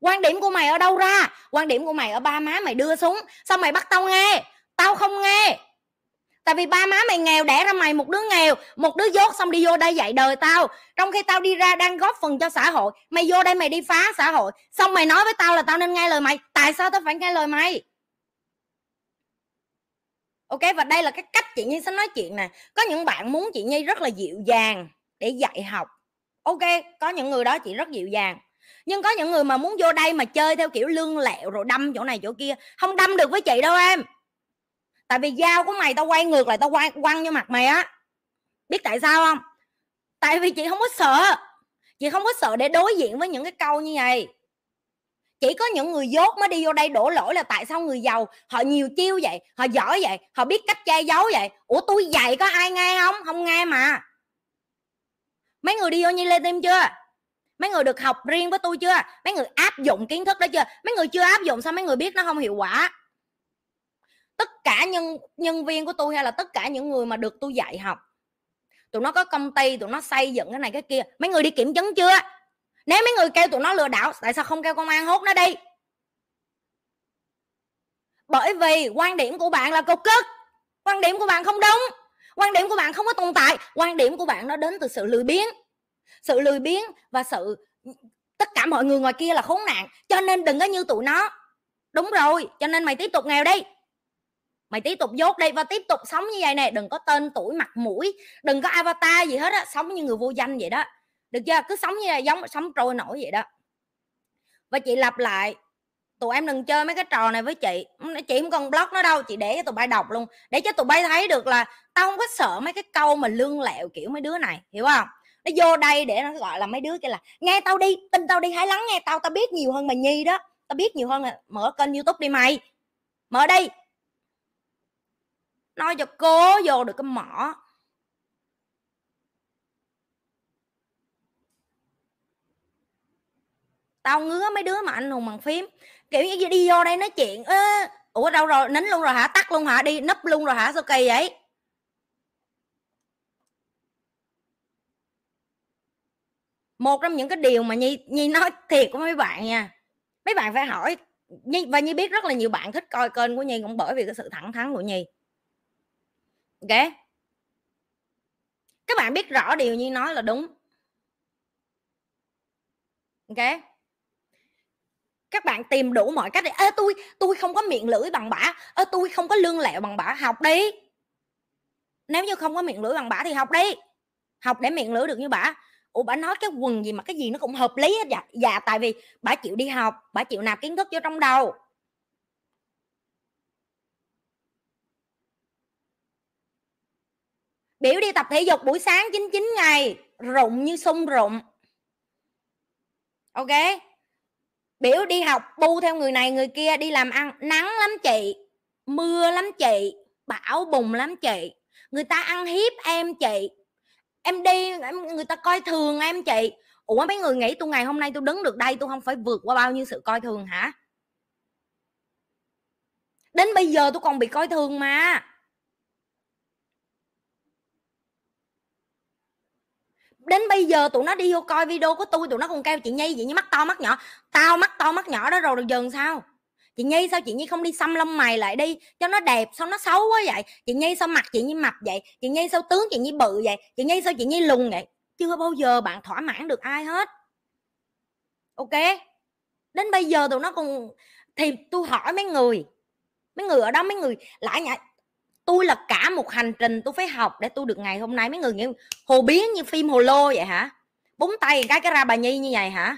Speaker 1: Quan điểm của mày ở đâu ra? Quan điểm của mày ở ba má mày đưa xuống. Sao mày bắt tao nghe? Tao không nghe tại vì ba má mày nghèo, đẻ ra mày một đứa nghèo. Một đứa dốt xong đi vô đây dạy đời tao. Trong khi tao đi ra đang góp phần cho xã hội, mày vô đây mày đi phá xã hội. Xong mày nói với tao là tao nên nghe lời mày. Tại sao tao phải nghe lời mày? Ok, và đây là cái cách chị nhi sẽ nói chuyện nè. Có những bạn muốn chị nhi rất là dịu dàng để dạy học. Ok, có những người đó chị rất dịu dàng. Nhưng có những người mà muốn vô đây mà chơi theo kiểu lương lẹo rồi đâm chỗ này chỗ kia, không đâm được với chị đâu em tại vì dao của mày tao quay ngược lại tao quay quăng vô mặt mày á. Biết tại sao không? Tại vì chị không có sợ. Chị không có sợ để đối diện với những cái câu như vậy. Chỉ có những người dốt mới đi vô đây đổ lỗi là tại sao người giàu, họ nhiều chiêu vậy, họ giỏi vậy, họ biết cách che giấu vậy. Ủa, tôi dạy có ai nghe không? Không nghe mà. Mấy người đi vô như lê tim chưa? Mấy người được học riêng với tôi chưa? Mấy người áp dụng kiến thức đó chưa? Mấy người chưa áp dụng sao mấy người biết nó không hiệu quả? Tất cả nhân nhân viên của tôi hay là tất cả những người mà được tôi dạy học. Tụi nó có công ty, tụi nó xây dựng cái này cái kia. Mấy người đi kiểm chứng chưa? Nếu mấy người kêu tụi nó lừa đảo, tại sao không kêu công an hốt nó đi? Bởi vì quan điểm của bạn là cục cức. Quan điểm của bạn không đúng. Quan điểm của bạn không có tồn tại. Quan điểm của bạn nó đến từ sự lười biếng. Sự lười biếng và sự, tất cả mọi người ngoài kia là khốn nạn. Cho nên đừng có như tụi nó. Đúng rồi, cho nên mày tiếp tục nghèo đi mày tiếp tục dốt đi và tiếp tục sống như vậy nè, đừng có tên tuổi mặt mũi, đừng có avatar gì hết á, sống như người vô danh vậy đó. Được chưa? Cứ sống như là giống, sống trôi nổi vậy đó. Và chị lặp lại, tụi em đừng chơi mấy cái trò này với chị. Chị không cần block nó đâu, chị để cho tụi bay đọc luôn. Để cho tụi bay thấy được là tao không có sợ mấy cái câu mà lương lẹo kiểu mấy đứa này, hiểu không? Nó vô đây để nó gọi là mấy đứa kia là, nghe tao đi, tin tao đi, hãy lắng nghe tao tao biết nhiều hơn mày nhi đó. Tao biết nhiều hơn là mở kênh youtube đi mày. Mở đi nói cho cố vô được cái mỏ. Tao ngứa mấy đứa mà anh hùng bằng phím. Kiểu như đi vô đây nói chuyện, ơ, ủa, đâu rồi? Nín luôn rồi hả? Tắt luôn hả? Đi nấp luôn rồi hả? Sao kỳ vậy? Một trong những cái điều mà nhi nhi nói thiệt của mấy bạn nha. Mấy bạn phải hỏi nhi, và nhi biết rất là nhiều bạn thích coi kênh của nhi cũng bởi vì cái sự thẳng thắn của nhi ok. Các bạn biết rõ điều như nói là đúng. Ok. Các bạn tìm đủ mọi cách để ê, tôi tôi không có miệng lưỡi bằng bả. Ê, tôi không có lương lẹo bằng bả. Học đi. Nếu như không có miệng lưỡi bằng bả thì học đi. Học để miệng lưỡi được như bả. Ủa, bả nói cái quần gì mà cái gì nó cũng hợp lý hết dạ dạ tại vì bả chịu đi học, bả chịu nạp kiến thức vô trong đầu. Biểu đi tập thể dục buổi sáng 99 ngày rụng như sung rụng. Ok? Biểu đi học bu theo người này người kia đi làm ăn nắng lắm chị mưa lắm chị bão bùng lắm chị. Người ta ăn hiếp em chị. Em đi em, người ta coi thường em chị. Ủa mấy người nghĩ tôi ngày hôm nay tôi đứng được đây tôi không phải vượt qua bao nhiêu sự coi thường hả? Đến bây giờ tôi còn bị coi thường mà. Đến bây giờ tụi nó đi vô coi video của tôi, tụi nó còn kêu chị nhi vậy như mắt to mắt nhỏ. Tao mắt to mắt nhỏ đó rồi được dần sao? Chị nhi sao chị nhi không đi xăm lông mày lại đi? Cho nó đẹp, sao nó xấu quá vậy? Chị nhi sao mặt chị nhi mập vậy? Chị nhi sao tướng chị nhi bự vậy? Chị nhi sao chị nhi lùn vậy? Chưa bao giờ bạn thỏa mãn được ai hết. Ok? Đến bây giờ tụi nó còn, thì tôi hỏi mấy người mấy người ở đó, mấy người lại nhảy tôi là cả một hành trình tôi phải học để tôi được ngày hôm nay. Mấy người nghĩ hồ biến như phim hồ lô vậy hả? Búng tay cái cái ra bà nhi như vậy hả?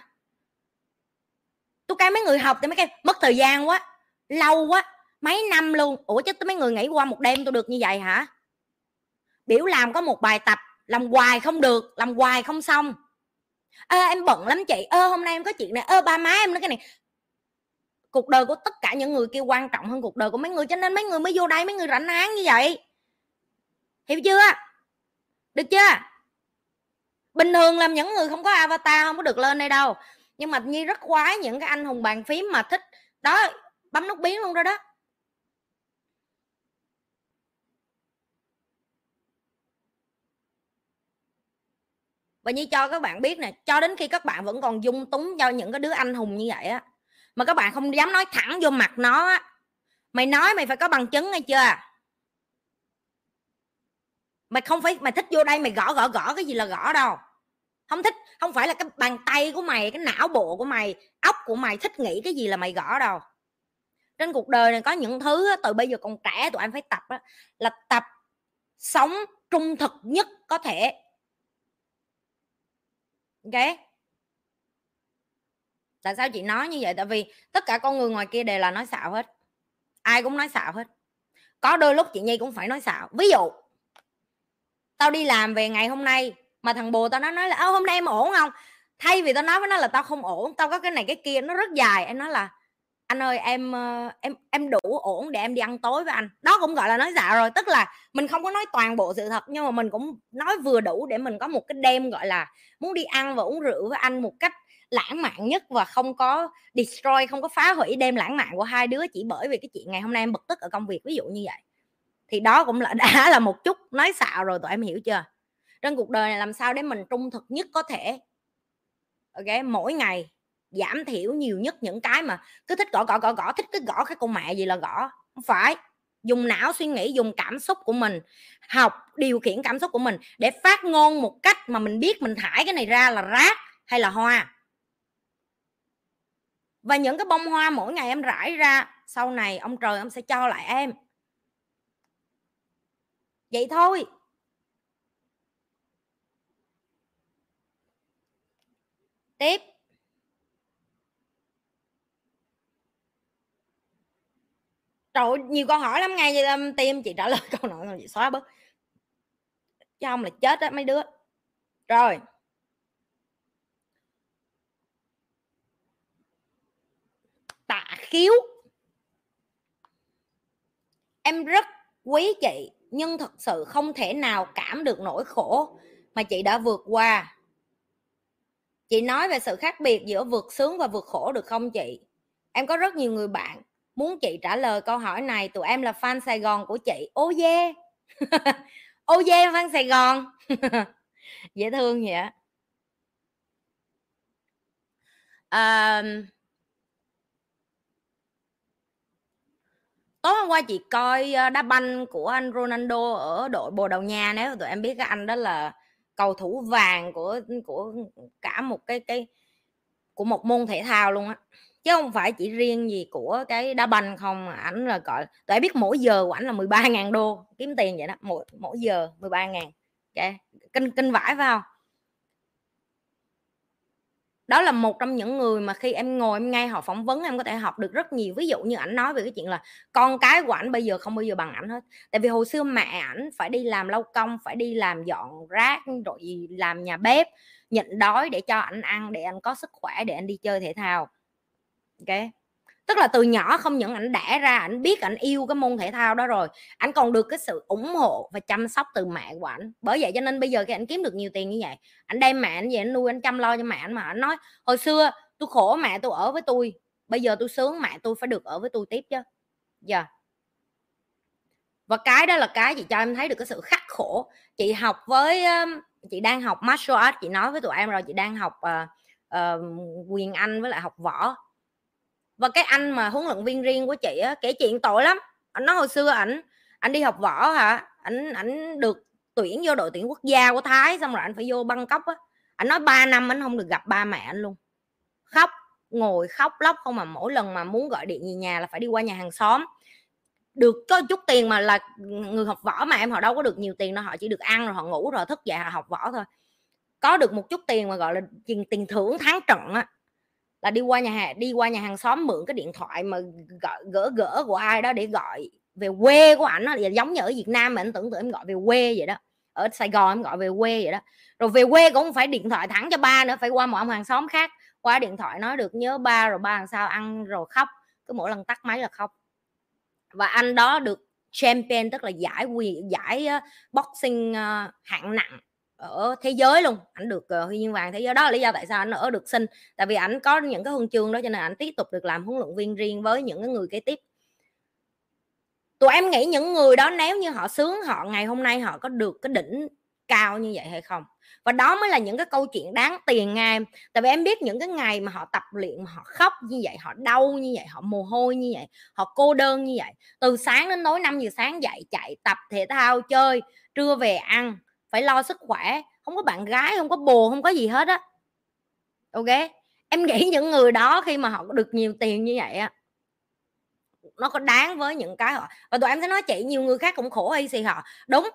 Speaker 1: Tôi cái mấy người học thì mấy cái mất thời gian quá, lâu quá, mấy năm luôn. Ủa chứ mấy người nghĩ qua một đêm tôi được như vậy hả? Biểu làm có một bài tập, làm hoài không được, làm hoài không xong. Ơ, em bận lắm chị. Ơ, hôm nay em có chuyện này. Ơ, ba má em nói cái này cuộc đời của tất cả những người kia quan trọng hơn cuộc đời của mấy người, cho nên mấy người mới vô đây, mấy người rảnh án như vậy. Hiểu chưa? Được chưa? Bình thường làm những người không có avatar không có được lên đây đâu. Nhưng mà nhi rất khoái những cái anh hùng bàn phím mà thích, đó, bấm nút biến luôn rồi đó. Và như cho các bạn biết nè, cho đến khi các bạn vẫn còn dung túng cho những cái đứa anh hùng như vậy á mà các bạn không dám nói thẳng vô mặt nó á. Mày nói mày phải có bằng chứng hay chưa? Mày không phải, mày thích vô đây mày gõ gõ gõ cái gì là gõ đâu. Không thích, không phải là cái bàn tay của mày, cái não bộ của mày, óc của mày thích nghĩ cái gì là mày gõ đâu. Trên cuộc đời này có những thứ từ bây giờ còn trẻ tụi em phải tập là tập sống trung thực nhất có thể. Ok? Tại sao chị nói như vậy? Tại vì tất cả con người ngoài kia đều là nói xạo hết. Ai cũng nói xạo hết. Có đôi lúc chị nhi cũng phải nói xạo. Ví dụ, tao đi làm về ngày hôm nay mà thằng bồ tao nó nói là, ơ, hôm nay em ổn không? Thay vì tao nói với nó là, tao không ổn, tao có cái này cái kia. Nó rất dài. Em nói là, anh ơi, em ờ, em em đủ ổn để em đi ăn tối với anh. Đó cũng gọi là nói dạo rồi. Tức là mình không có nói toàn bộ sự thật, nhưng mà mình cũng nói vừa đủ để mình có một cái đêm, gọi là, muốn đi ăn và uống rượu với anh một cách lãng mạn nhất và không có destroy, không có phá hủy đêm lãng mạn của hai đứa chỉ bởi vì cái chuyện ngày hôm nay em bực tức ở công việc, ví dụ như vậy. Thì đó cũng là, đã là một chút nói xạo rồi, tụi em hiểu chưa? Trên cuộc đời này làm sao để mình trung thực nhất có thể? Ok, mỗi ngày giảm thiểu nhiều nhất những cái mà cứ thích gõ gõ gõ gõ, thích cứ gõ cái con mẹ gì là gõ. Không phải. Dùng não suy nghĩ, dùng cảm xúc của mình, học, điều khiển cảm xúc của mình để phát ngôn một cách mà mình biết mình thải cái này ra là rác hay là hoa và những cái bông hoa mỗi ngày em rải ra, sau này ông trời ông sẽ cho lại em. Vậy thôi. Tiếp. Trời nhiều câu hỏi lắm, ngay vậy tim chị trả lời câu nào chị xóa bớt. Chứ không là chết á, mấy đứa. Rồi. Khiếu em rất quý chị nhưng thật sự không thể nào cảm được nỗi khổ mà chị đã vượt qua. Chị nói về sự khác biệt giữa vượt sướng và vượt khổ được không chị? Em có rất nhiều người bạn muốn chị trả lời câu hỏi này. Tụi em là fan sài gòn của chị. Ô dê. Ô dê fan sài gòn. Dễ thương vậy à, tối hôm qua chị coi ờ, đá banh của anh Ronaldo ở đội Bồ Đào Nha nếu tụi em biết cái anh đó là cầu thủ vàng của của cả một cái cái, của một môn thể thao luôn á. Chứ không phải chỉ riêng gì của cái đá banh không, mà ảnh là gọi, tụi em biết mỗi giờ của ảnh là 13.000 đô, kiếm tiền vậy đó. Mỗi mỗi giờ 13.000 ok kinh kinh vải phải không? Đó là một trong những người mà khi em ngồi em nghe họ phỏng vấn, em có thể học được rất nhiều. Ví dụ như ảnh nói về cái chuyện là con cái của ảnh bây giờ không bao giờ bằng ảnh hết. Tại vì hồi xưa mẹ ảnh phải đi làm lau công, phải đi làm dọn rác, rồi làm nhà bếp, nhịn đói để cho ảnh ăn, để anh có sức khỏe, để anh đi chơi thể thao. Ok? Tức là từ nhỏ không những ảnh đẻ ra ảnh biết ảnh yêu cái môn thể thao đó rồi ảnh còn được cái sự ủng hộ và chăm sóc từ mẹ của ảnh. Bởi vậy cho nên bây giờ khi ảnh kiếm được nhiều tiền như vậy ảnh đem mẹ ảnh về ảnh nuôi ảnh chăm lo cho mẹ ảnh mà ảnh nói hồi xưa tôi khổ mẹ tôi ở với tôi bây giờ tôi sướng mẹ tôi phải được ở với tôi tiếp chứ. Giờ. Yeah. và cái đó là cái chị cho em thấy được cái sự khắc khổ. Chị học với chị đang học martial art chị nói với tụi em rồi chị đang học uh, uh, quyền anh với lại học võ và cái anh mà huấn luyện viên riêng của chị á, kể chuyện tội lắm. Anh nói hồi xưa ảnh anh đi học võ hả? Ảnh ảnh được tuyển vô đội tuyển quốc gia của thái, xong rồi anh phải vô băng cốc á. Anh nói 3 năm anh không được gặp ba mẹ anh luôn. Khóc, ngồi khóc, lóc không mà mỗi lần mà muốn gọi điện về nhà là phải đi qua nhà hàng xóm. Được có chút tiền mà là người học võ mà em, họ đâu có được nhiều tiền đâu, họ chỉ được ăn rồi họ ngủ rồi, thức dậy họ học võ thôi. Có được một chút tiền mà gọi là tiền tiền thưởng tháng trận á là đi qua nhà hàng, đi qua nhà hàng xóm mượn cái điện thoại mà gỡ gỡ gỡ của ai đó để gọi về quê của ảnh là giống như ở Việt Nam mà anh tưởng tượng em gọi về quê vậy đó. Ở Sài Gòn em gọi về quê vậy đó. Rồi về quê cũng phải điện thoại thẳng cho ba nữa, phải qua một ông hàng xóm khác, qua điện thoại nói được nhớ ba rồi ba làm sao ăn rồi khóc, cứ mỗi lần tắt máy là khóc. Và anh đó được champion, tức là giải quyền, giải boxing ờ, hạng nặng ở thế giới luôn ảnh được uh, huy chương vàng thế giới. Đó là lý do tại sao anh ở được sinh tại vì ảnh có những cái huân chương đó cho nên ảnh tiếp tục được làm huấn luyện viên riêng với những cái người kế tiếp. Tụi em nghĩ những người đó nếu như họ sướng họ ngày hôm nay họ có được cái đỉnh cao như vậy hay không? Và đó mới là những cái câu chuyện đáng tiền nha em tại vì em biết những cái ngày mà họ tập luyện mà họ khóc như vậy họ đau như vậy họ mồ hôi như vậy họ cô đơn như vậy. Từ sáng đến tối 5 giờ sáng dậy chạy tập thể thao chơi trưa về ăn phải lo sức khỏe không có bạn gái không có bồ không có gì hết á. Ok? Em nghĩ những người đó khi mà họ được nhiều tiền như vậy á, nó có đáng với những cái họ. Và tụi em sẽ nói chị nhiều người khác cũng khổ hay gì họ. Đúng,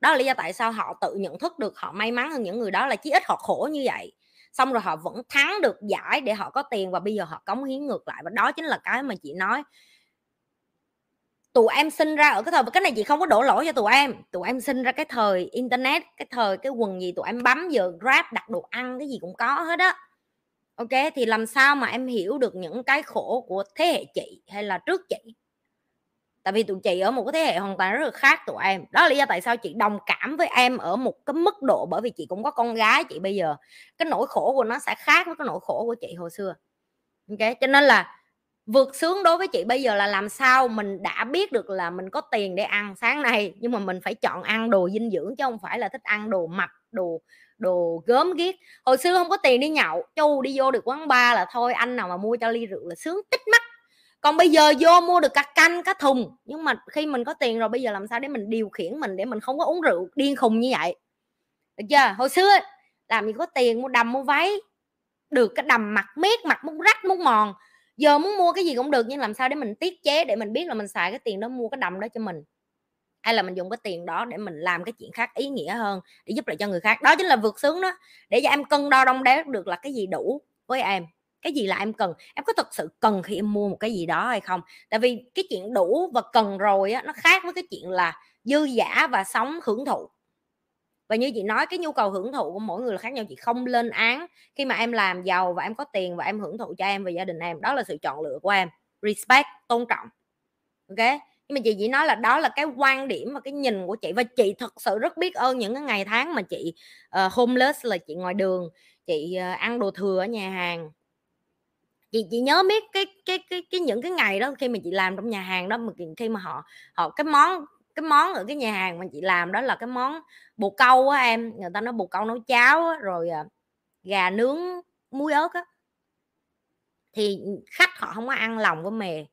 Speaker 1: đó là lý do tại sao họ tự nhận thức được, họ may mắn hơn những người đó là chí ít họ khổ như vậy. Xong rồi họ vẫn thắng được giải để họ có tiền và bây giờ họ cống hiến ngược lại. Và đó chính là cái mà chị nói tụi em sinh ra ở cái thời, cái này chị không có đổ lỗi cho tụi em. Tụi em sinh ra cái thời internet, cái thời, cái quần gì tụi em bấm giờ grab, đặt đồ ăn, cái gì cũng có hết á. Ok, thì làm sao mà em hiểu được những cái khổ của thế hệ chị hay là trước chị? Tại vì tụi chị ở một cái thế hệ hoàn toàn rất là khác tụi em. Đó là lý do tại sao chị đồng cảm với em ở một cái mức độ bởi vì chị cũng có con gái chị bây giờ. Cái nỗi khổ của nó sẽ khác với cái nỗi khổ của chị hồi xưa. Ok, cho nên là vượt sướng đối với chị bây giờ là làm sao mình đã biết được là mình có tiền để ăn sáng nay, nhưng mà mình phải chọn ăn đồ dinh dưỡng chứ không phải là thích ăn đồ mập, đồ đồ gớm ghiếc. Hồi xưa không có tiền đi nhậu chu đi vô được quán bar là thôi, anh nào mà mua cho ly rượu là sướng tích mắt. Còn bây giờ vô mua được cả canh, cả thùng, nhưng mà khi mình có tiền rồi bây giờ làm sao để mình điều khiển mình để mình không có uống rượu điên khùng như vậy? Được chưa? Hồi xưa làm gì có tiền, mua đầm, mua váy, được cái đầm mặt miết mặt muốn rách muốn mòn giờ muốn mua cái gì cũng được, nhưng làm sao để mình tiết chế, để mình biết là mình xài cái tiền đó, mua cái đầm đó cho mình? Hay là mình dùng cái tiền đó để mình làm cái chuyện khác ý nghĩa hơn, để giúp lại cho người khác? Đó chính là vượt sướng đó. Để cho em cân đo đong đếm được là cái gì đủ với em, cái gì là em cần. Em có thực sự cần khi em mua một cái gì đó hay không? Tại vì cái chuyện đủ và cần rồi á, nó khác với cái chuyện là dư giả và sống hưởng thụ và như chị nói cái nhu cầu hưởng thụ của mỗi người là khác nhau chị không lên án khi mà em làm giàu và em có tiền và em hưởng thụ cho em và gia đình em. Đó là sự chọn lựa của em. Respect tôn trọng. Ok? Nhưng mà chị chỉ nói là đó là cái quan điểm và cái nhìn của chị. Và chị thật sự rất biết ơn những cái ngày tháng mà chị uh, homeless là chị ngoài đường chị uh, ăn đồ thừa ở nhà hàng. Chị chị nhớ biết cái cái cái cái những cái ngày đó khi mà chị làm trong nhà hàng đó mà khi mà họ họ cái món cái món ở cái nhà hàng mà chị làm đó là cái món bồ câu á em người ta nói bồ câu nấu cháo á, rồi à, gà nướng muối ớt á. Thì ừ, khách họ không có ăn lòng với mề.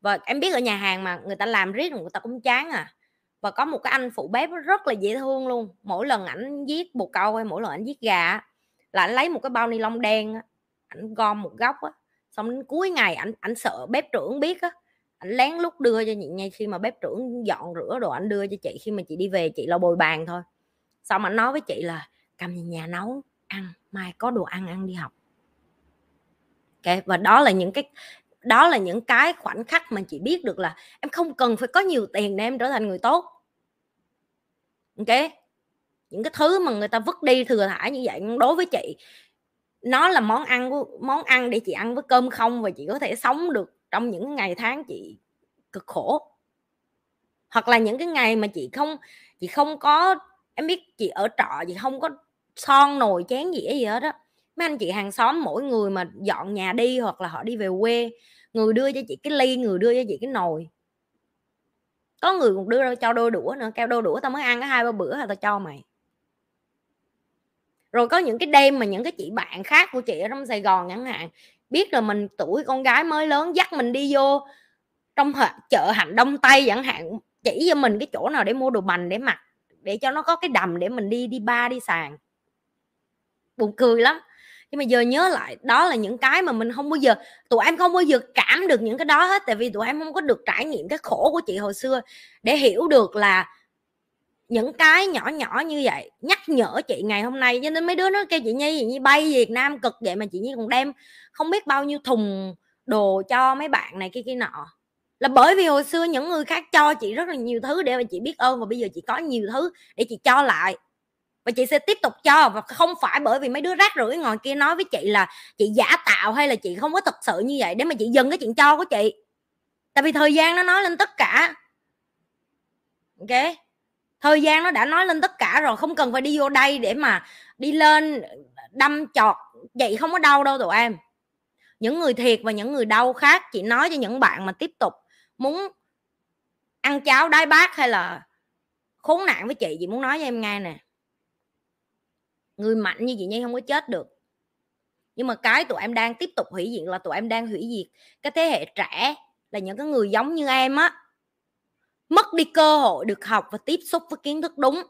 Speaker 1: Và em biết ở nhà hàng mà người ta làm riết người ta cũng chán à. Và có một cái anh phụ bếp rất là dễ thương luôn mỗi lần ảnh giết bồ câu hay mỗi lần ảnh giết gà là ảnh lấy một cái bao ni lông đen ảnh gom một góc á xong đến cuối ngày ảnh ảnh sợ bếp trưởng biết á anh lén lút đưa cho chị ngay khi mà bếp trưởng dọn rửa đồ anh đưa cho chị, khi mà chị đi về chị lo bồi bàn thôi. Xong anh nói với chị là, cầm về nhà nấu ăn, mai có đồ ăn ăn đi học. Ok và đó là những cái, đó là những cái khoảnh khắc mà chị biết được là em không cần phải có nhiều tiền để em trở thành người tốt. Ok những cái thứ mà người ta vứt đi thừa thải như vậy, đối với chị, nó là món ăn của, món ăn để chị ăn với cơm không và chị có thể sống được trong những ngày tháng chị cực khổ. Hoặc là những cái ngày mà chị không chị không có, em biết chị ở trọ, chị không có son nồi chén dĩa gì hết đó mấy anh chị hàng xóm mỗi người mà dọn nhà đi hoặc là họ đi về quê, người đưa cho chị cái ly, người đưa cho chị cái nồi. Có người còn đưa cho đôi đũa nữa, kêu đôi đũa tao mới ăn cái hai ba bữa là tao cho mày. Rồi có những cái đêm mà những cái chị bạn khác của chị ở trong Sài Gòn chẳng hạn biết là mình, tuổi con gái mới lớn, dắt mình đi vô trong chợ hành đông tây chẳng hạn, chỉ cho mình cái chỗ nào để mua đồ bành để mặc, để cho nó có cái đầm để mình đi đi ba, đi sàn. Buồn cười lắm. Nhưng mà giờ nhớ lại, đó là những cái mà mình không bao giờ, tụi em không bao giờ cảm được những cái đó hết, tại vì tụi em không có được trải nghiệm cái khổ của chị hồi xưa để hiểu được là những cái nhỏ nhỏ như vậy, nhắc nhở chị ngày hôm nay cho nên mấy đứa nó kêu chị nhi chị nhi bay việt nam cực vậy mà chị nhi còn đem không biết bao nhiêu thùng đồ cho mấy bạn này kia kia nọ. Là bởi vì hồi xưa những người khác cho chị rất là nhiều thứ để mà chị biết ơn và bây giờ chị có nhiều thứ để chị cho lại. Và chị sẽ tiếp tục cho và không phải bởi vì mấy đứa rác rưởi ngồi kia nói với chị là chị giả tạo hay là chị không có thật sự như vậy để mà chị dừng cái chuyện cho của chị. Tại vì thời gian nó nói lên tất cả. Ok? Thời gian nó đã nói lên tất cả rồi, không cần phải đi vô đây để mà đi lên, đâm chọt, vậy không có đau đâu tụi em. Những người thiệt và những người đau khác chị nói cho những bạn mà tiếp tục muốn ăn cháo đái bát hay là khốn nạn với chị chị muốn nói cho em nghe nè. Người mạnh như chị nhi không có chết được. Nhưng mà cái tụi em đang tiếp tục hủy diệt là tụi em đang hủy diệt. Cái thế hệ trẻ là những cái người giống như em á mất đi cơ hội được học và tiếp xúc với kiến thức đúng.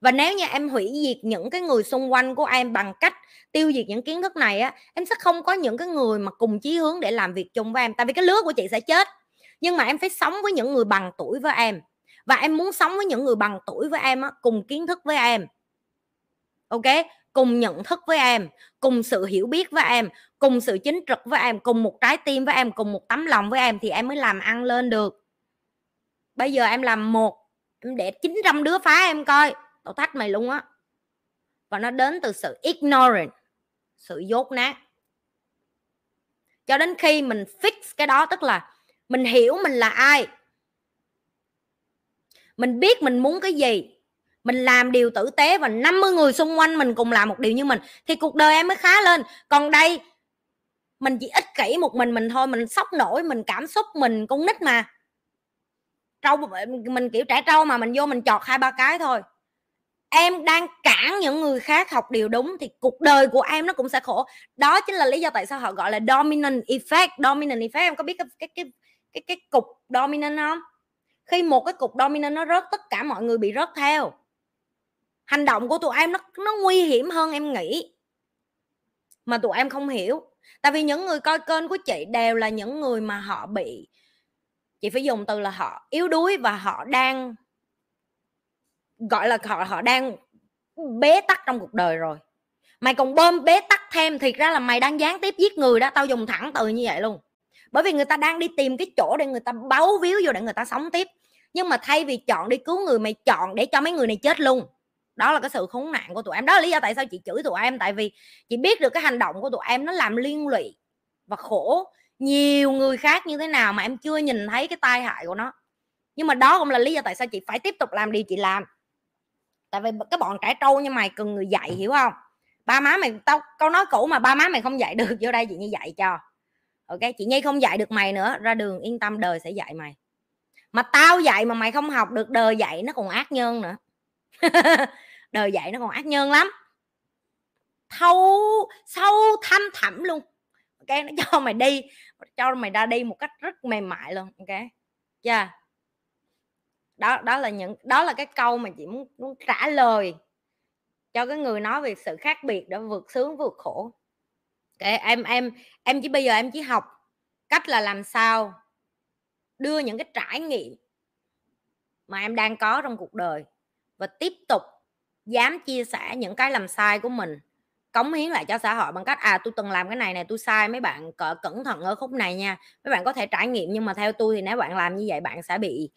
Speaker 1: Và nếu như em hủy diệt những cái người xung quanh của em bằng cách tiêu diệt những kiến thức này á em sẽ không có những cái người mà cùng chí hướng để làm việc chung với em. Tại vì cái lứa của chị sẽ chết nhưng mà em phải sống với những người bằng tuổi với em. Và em muốn sống với những người bằng tuổi với em á, cùng kiến thức với em. Ok? Cùng nhận thức với em cùng sự hiểu biết với em cùng sự chính trực với em cùng một trái tim với em cùng một tấm lòng với em thì em mới làm ăn lên được bây giờ em làm một, em để 900 đứa phá em coi. Tao thách mày luôn á. Và nó đến từ sự ignorant, sự dốt nát. Cho đến khi mình fix cái đó, tức là mình hiểu mình là ai. Mình biết mình muốn cái gì. Mình làm điều tử tế và 50 người xung quanh mình cùng làm một điều như mình, thì cuộc đời em mới khá lên. Còn đây, mình chỉ ích kỷ một mình mình thôi. Mình sốc nổi, mình cảm xúc mình con nít mà trâu mình kiểu trẻ trâu mà mình vô mình chọt hai ba cái thôi. Em đang cản những người khác học điều đúng thì cuộc đời của em nó cũng sẽ khổ. Đó chính là lý do tại sao họ gọi là dominant effect. Dominant effect em có biết cái cái cái cái, cái cục dominant không? Khi một cái cục dominant nó rớt tất cả mọi người bị rớt theo. Hành động của tụi em nó nó nguy hiểm hơn em nghĩ. Mà tụi em không hiểu. Tại vì những người coi kênh của chị đều là những người mà họ bị chị phải dùng từ là họ yếu đuối và họ đang, gọi là họ họ đang bế tắc trong cuộc đời rồi. Mày còn bơm bế tắc thêm thì ra là mày đang gián tiếp giết người đó, tao dùng thẳng từ như vậy luôn. Bởi vì người ta đang đi tìm cái chỗ để người ta báu víu vô để người ta sống tiếp. Nhưng mà thay vì chọn đi cứu người, mày chọn để cho mấy người này chết luôn. Đó là cái sự khốn nạn của tụi em. Đó là lý do tại sao chị chửi tụi em. Tại vì chị biết được cái hành động của tụi em nó làm liên lụy và khổ nhiều người khác như thế nào mà em chưa nhìn thấy cái tai hại của nó. Nhưng mà đó cũng là lý do tại sao chị phải tiếp tục làm điều chị làm. Tại vì cái bọn trẻ trâu như mày cần người dạy, hiểu không? Ba má mày tao, câu nói cũ mà ba má mày không dạy được, vô đây chị như dạy cho. Ok, chị nhi không dạy được mày nữa, ra đường yên tâm đời sẽ dạy mày. Mà tao dạy mà mày không học được, đời dạy nó còn ác nhân nữa. Đời dạy nó còn ác nhân lắm. Thâu sâu thăm thẳm luôn ok nó cho mày đi cho mày ra đi một cách rất mềm mại luôn ok? Chưa yeah. đó đó là những đó là cái câu mà chị muốn, muốn trả lời cho cái người nói về sự khác biệt để vượt sướng vượt khổ. Okay, em em em chỉ bây giờ em chỉ học cách là làm sao đưa những cái trải nghiệm mà em đang có trong cuộc đời và tiếp tục dám chia sẻ những cái làm sai của mình cống hiến lại cho xã hội bằng cách à tôi từng làm cái này này tôi sai. Mấy bạn cẩn thận ở khúc này nha. Mấy bạn có thể trải nghiệm, nhưng mà theo tôi thì nếu bạn làm như vậy, bạn sẽ bị,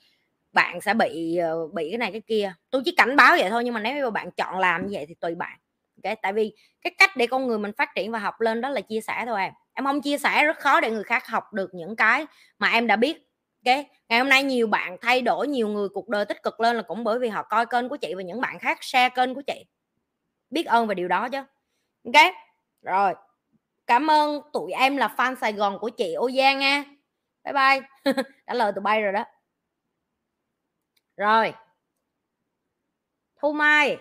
Speaker 1: bạn sẽ bị ờ, bị cái này cái kia. Tôi chỉ cảnh báo vậy thôi, nhưng mà nếu mà bạn chọn làm như vậy thì tùy bạn okay? tại vì cái cách để con người mình phát triển và học lên đó là chia sẻ thôi em em không chia sẻ rất khó để người khác học được những cái mà em đã biết, ok? Ngày hôm nay nhiều bạn thay đổi nhiều người, cuộc đời tích cực lên là cũng bởi vì họ coi kênh của chị và những bạn khác share kênh của chị. Biết ơn về điều đó chứ ok? Rồi. Cảm ơn tụi em là fan sài gòn của chị ô giang nha. Bye bye. Trả lời tụi bay rồi đó. Rồi. Thu mai.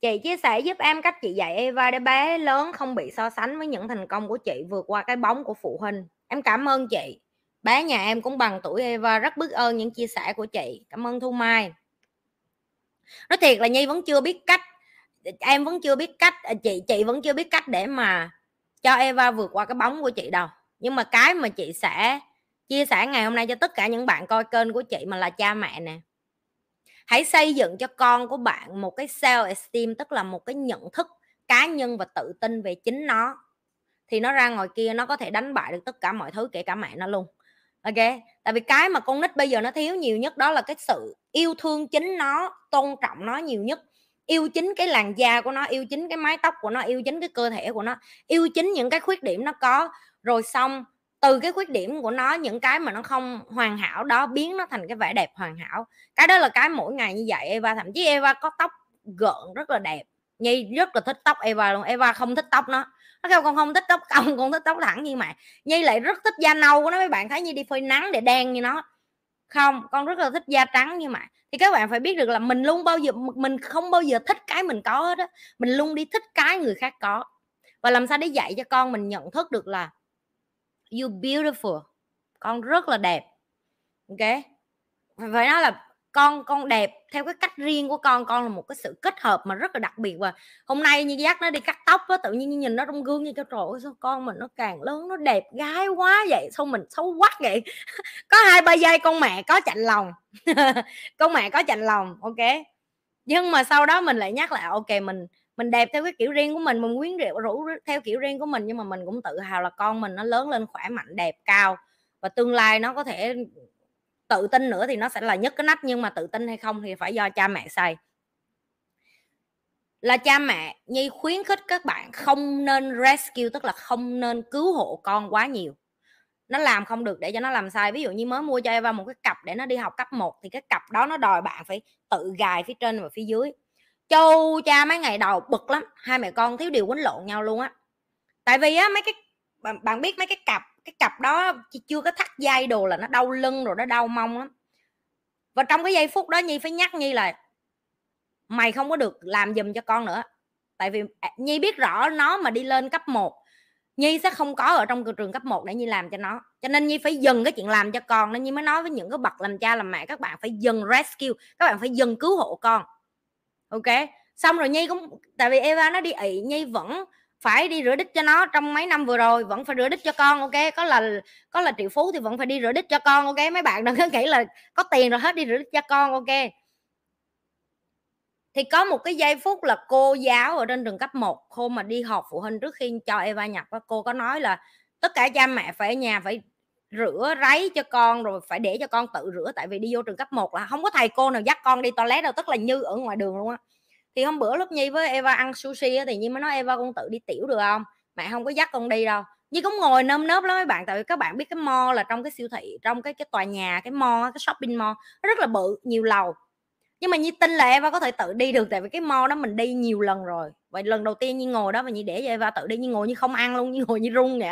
Speaker 1: Chị chia sẻ giúp em cách chị dạy Eva để bé lớn không bị so sánh với những thành công của chị vượt qua cái bóng của phụ huynh. Em cảm ơn chị. Bé nhà em cũng bằng tuổi Eva rất biết ơn những chia sẻ của chị. Cảm ơn Thu Mai. Nói thiệt là Nhi vẫn chưa biết cách em vẫn chưa biết cách à, chị chị vẫn chưa biết cách để mà cho Eva vượt qua cái bóng của chị đâu. Nhưng mà cái mà chị sẽ chia sẻ ngày hôm nay cho tất cả những bạn coi kênh của chị mà là cha mẹ nè. Hãy xây dựng cho con của bạn một cái self esteem tức là một cái nhận thức cá nhân và tự tin về chính nó. Thì nó ra ngoài kia nó có thể đánh bại được tất cả mọi thứ, kể cả mẹ nó luôn. Ok? Tại vì cái mà con nít bây giờ nó thiếu nhiều nhất đó là cái sự yêu thương chính nó, tôn trọng nó nhiều nhất yêu chính cái làn da của nó, yêu chính cái mái tóc của nó, yêu chính cái cơ thể của nó, yêu chính những cái khuyết điểm nó có. Rồi xong, từ cái khuyết điểm của nó, những cái mà nó không hoàn hảo đó biến nó thành cái vẻ đẹp hoàn hảo. Cái đó là cái mỗi ngày như vậy, Eva, thậm chí Eva có tóc gợn rất là đẹp. Nhi rất là thích tóc Eva luôn, Eva không thích tóc nó. Nó kêu, con không thích tóc cong con thích tóc thẳng. Như mày Nhi lại rất thích da nâu của nó. Mấy bạn thấy như đi phơi nắng để đen như nó không, con rất là thích da trắng như mà thì các bạn phải biết được là mình luôn bao giờ mình không bao giờ thích cái mình có hết á. Mình luôn đi thích cái người khác có. Và làm sao để dạy cho con mình nhận thức được là you beautiful, con rất là đẹp. Ok? Phải nói là con con đẹp theo cái cách riêng của con con là một cái sự kết hợp mà rất là đặc biệt. Và hôm nay như dắt nó đi cắt tóc á, tự nhiên nhìn nó trong gương như cho trời ơi, sao con mình nó càng lớn, nó đẹp gái quá vậy? Sao mình xấu quá vậy? Có hai ba giây con mẹ có chạnh lòng. Con mẹ có chạnh lòng, ok? Nhưng mà sau đó mình lại nhắc lại, ok, mình mình đẹp theo cái kiểu riêng của mình mình quyến rũ rủ theo kiểu riêng của mình, nhưng mà mình cũng tự hào là con mình nó lớn lên khỏe mạnh, đẹp, cao và tương lai nó có thể tự tin nữa thì nó sẽ là nhất cái nách, nhưng mà tự tin hay không thì phải do cha mẹ xây. Là cha mẹ nhi khuyến khích các bạn không nên rescue, tức là không nên cứu hộ con quá nhiều. Nó làm không được để cho nó làm sai. Ví dụ như mới mua cho Eva một cái cặp để nó đi học cấp 1 thì cái cặp đó nó đòi bạn phải tự gài phía trên và phía dưới. Châu cha mấy ngày đầu bực lắm. Hai mẹ con thiếu điều quấn lộn nhau luôn á. Tại vì á, mấy cái bạn, bạn biết mấy cái cặp cái cặp đó chưa có thắt dây đồ là nó đau lưng rồi nó đau mông lắm. Và trong cái giây phút đó nhi phải nhắc nhi là mày không có được làm giùm cho con nữa. Tại vì à, nhi biết rõ nó mà đi lên cấp 1 nhi sẽ không có ở trong trường cấp 1 để nhi làm cho nó. Cho nên nhi phải dừng cái chuyện làm cho con nên nhi mới nói với những cái bậc làm cha làm mẹ các bạn phải dừng rescue các bạn phải dừng cứu hộ con. Ok? Xong rồi nhi cũng tại vì eva nó đi ị nhi vẫn phải đi rửa đít cho nó trong mấy năm vừa rồi, vẫn phải rửa đít cho con, ok? Có là có là triệu phú thì vẫn phải đi rửa đít cho con, ok? Mấy bạn đừng có nghĩ là có tiền rồi hết đi rửa đít cho con, ok? Thì có một cái giây phút là cô giáo ở trên trường cấp 1 cô mà đi họp phụ huynh trước khi cho Eva nhập cô có nói là tất cả cha mẹ phải ở nhà phải rửa ráy cho con rồi phải để cho con tự rửa, tại vì đi vô trường cấp 1 là không có thầy cô nào dắt con đi toilet đâu, tức là như ở ngoài đường luôn á thì hôm bữa lúc nhi với eva ăn sushi á, thì nhi mới nói eva con tự đi tiểu được không? Mẹ không có dắt con đi đâu. Nhi cũng ngồi nơm nớp lắm mấy bạn tại vì các bạn biết cái mall là trong cái siêu thị trong cái cái tòa nhà cái mall cái shopping mall nó rất là bự nhiều lầu. Nhưng mà nhi tin là eva có thể tự đi được tại vì cái mall đó mình đi nhiều lần rồi. Vậy lần đầu tiên nhi ngồi đó và nhi để cho eva tự đi nhi ngồi như không ăn luôn nhi ngồi như run vậy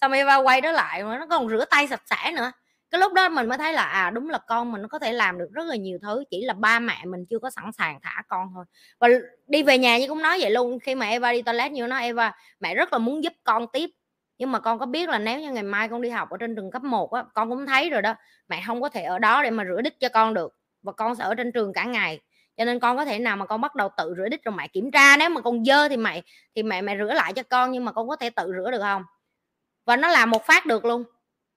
Speaker 1: xong eva quay đó lại nó còn rửa tay sạch sẽ nữa cái lúc đó mình mới thấy là à đúng là con mình nó có thể làm được rất là nhiều thứ, chỉ là ba mẹ mình chưa có sẵn sàng thả con thôi. Và đi về nhà như cũng nói vậy luôn, khi mà Eva đi toilet như nó, Eva, mẹ rất là muốn giúp con tiếp. Nhưng mà con có biết là nếu như ngày mai con đi học ở trên trường cấp 1 á, con cũng thấy rồi đó, mẹ không có thể ở đó để mà rửa đít cho con được. Và con sẽ ở trên trường cả ngày. Cho nên con có thể nào mà con bắt đầu tự rửa đít rồi mẹ kiểm tra, nếu mà con dơ thì mẹ thì mẹ mẹ rửa lại cho con nhưng mà con có thể tự rửa được không? Và nó làm một phát được luôn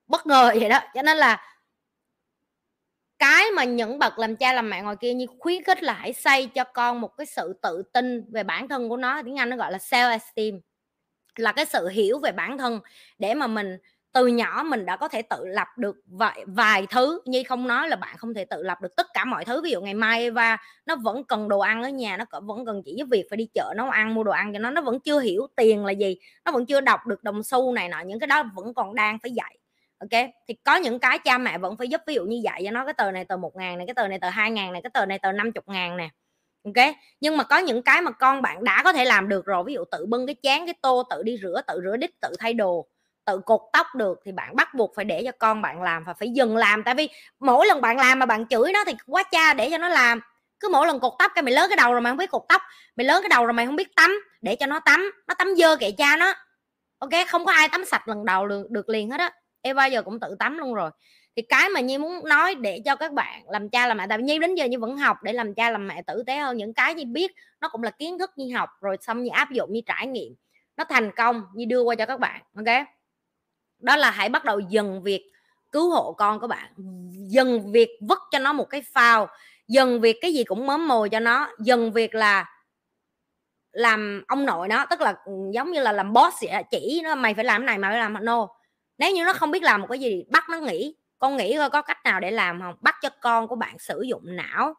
Speaker 1: bất ngờ vậy đó. Cho nên là cái mà những bậc làm cha làm mẹ ngoài kia như khuyến khích là hãy xây cho con một cái sự tự tin về bản thân của nó, tiếng anh nó gọi là self esteem, là cái sự hiểu về bản thân để mà mình từ nhỏ mình đã có thể tự lập được vài vài thứ. Như không nói là bạn không thể tự lập được tất cả mọi thứ. Ví dụ ngày mai Eva nó vẫn cần đồ ăn ở nhà, nó vẫn cần chỉ giúp việc phải đi chợ nấu ăn, mua đồ ăn cho nó nó vẫn chưa hiểu tiền là gì, nó vẫn chưa đọc được đồng xu này nọ, những cái đó vẫn còn đang phải dạy ok thì có những cái cha mẹ vẫn phải giúp ví dụ như dạy cho nó cái tờ này tờ một ngàn này cái tờ này tờ hai ngàn này cái tờ này tờ năm chục ngàn nè ok nhưng mà có những cái mà con bạn đã có thể làm được rồi ví dụ tự bưng cái chén cái tô tự đi rửa tự rửa đít tự thay đồ tự cột tóc được thì bạn bắt buộc phải để cho con bạn làm và phải dừng làm. Tại vì mỗi lần bạn làm mà bạn chửi nó thì quá cha để cho nó làm. Cứ mỗi lần cột tóc cái mày lớn cái đầu rồi mày không biết cột tóc mày lớn cái đầu rồi mày không biết tắm để cho nó tắm nó tắm dơ kệ cha nó ok không có ai tắm sạch lần đầu được, được liền hết á em bao giờ cũng tự tắm luôn rồi. Thì cái mà nhi muốn nói để cho các bạn làm cha, làm mẹ, tại vì nhi đến giờ nhi vẫn học để làm cha, làm mẹ tử tế hơn. Những cái nhi biết nó cũng là kiến thức nhi học, rồi xong nhi áp dụng, nhi trải nghiệm. Nó thành công, nhi đưa qua cho các bạn, ok? Đó là hãy bắt đầu dần việc cứu hộ con các bạn. Dần việc vứt cho nó một cái phao. Dần việc cái gì cũng mớm mồi cho nó. Dần việc là làm ông nội nó, tức là ừ, giống như là làm boss vậy chỉ nó, mày phải làm cái này, mày phải làm no nếu như nó không biết làm một cái gì bắt nó nghĩ con nghĩ coi có cách nào để làm không? Bắt cho con của bạn sử dụng não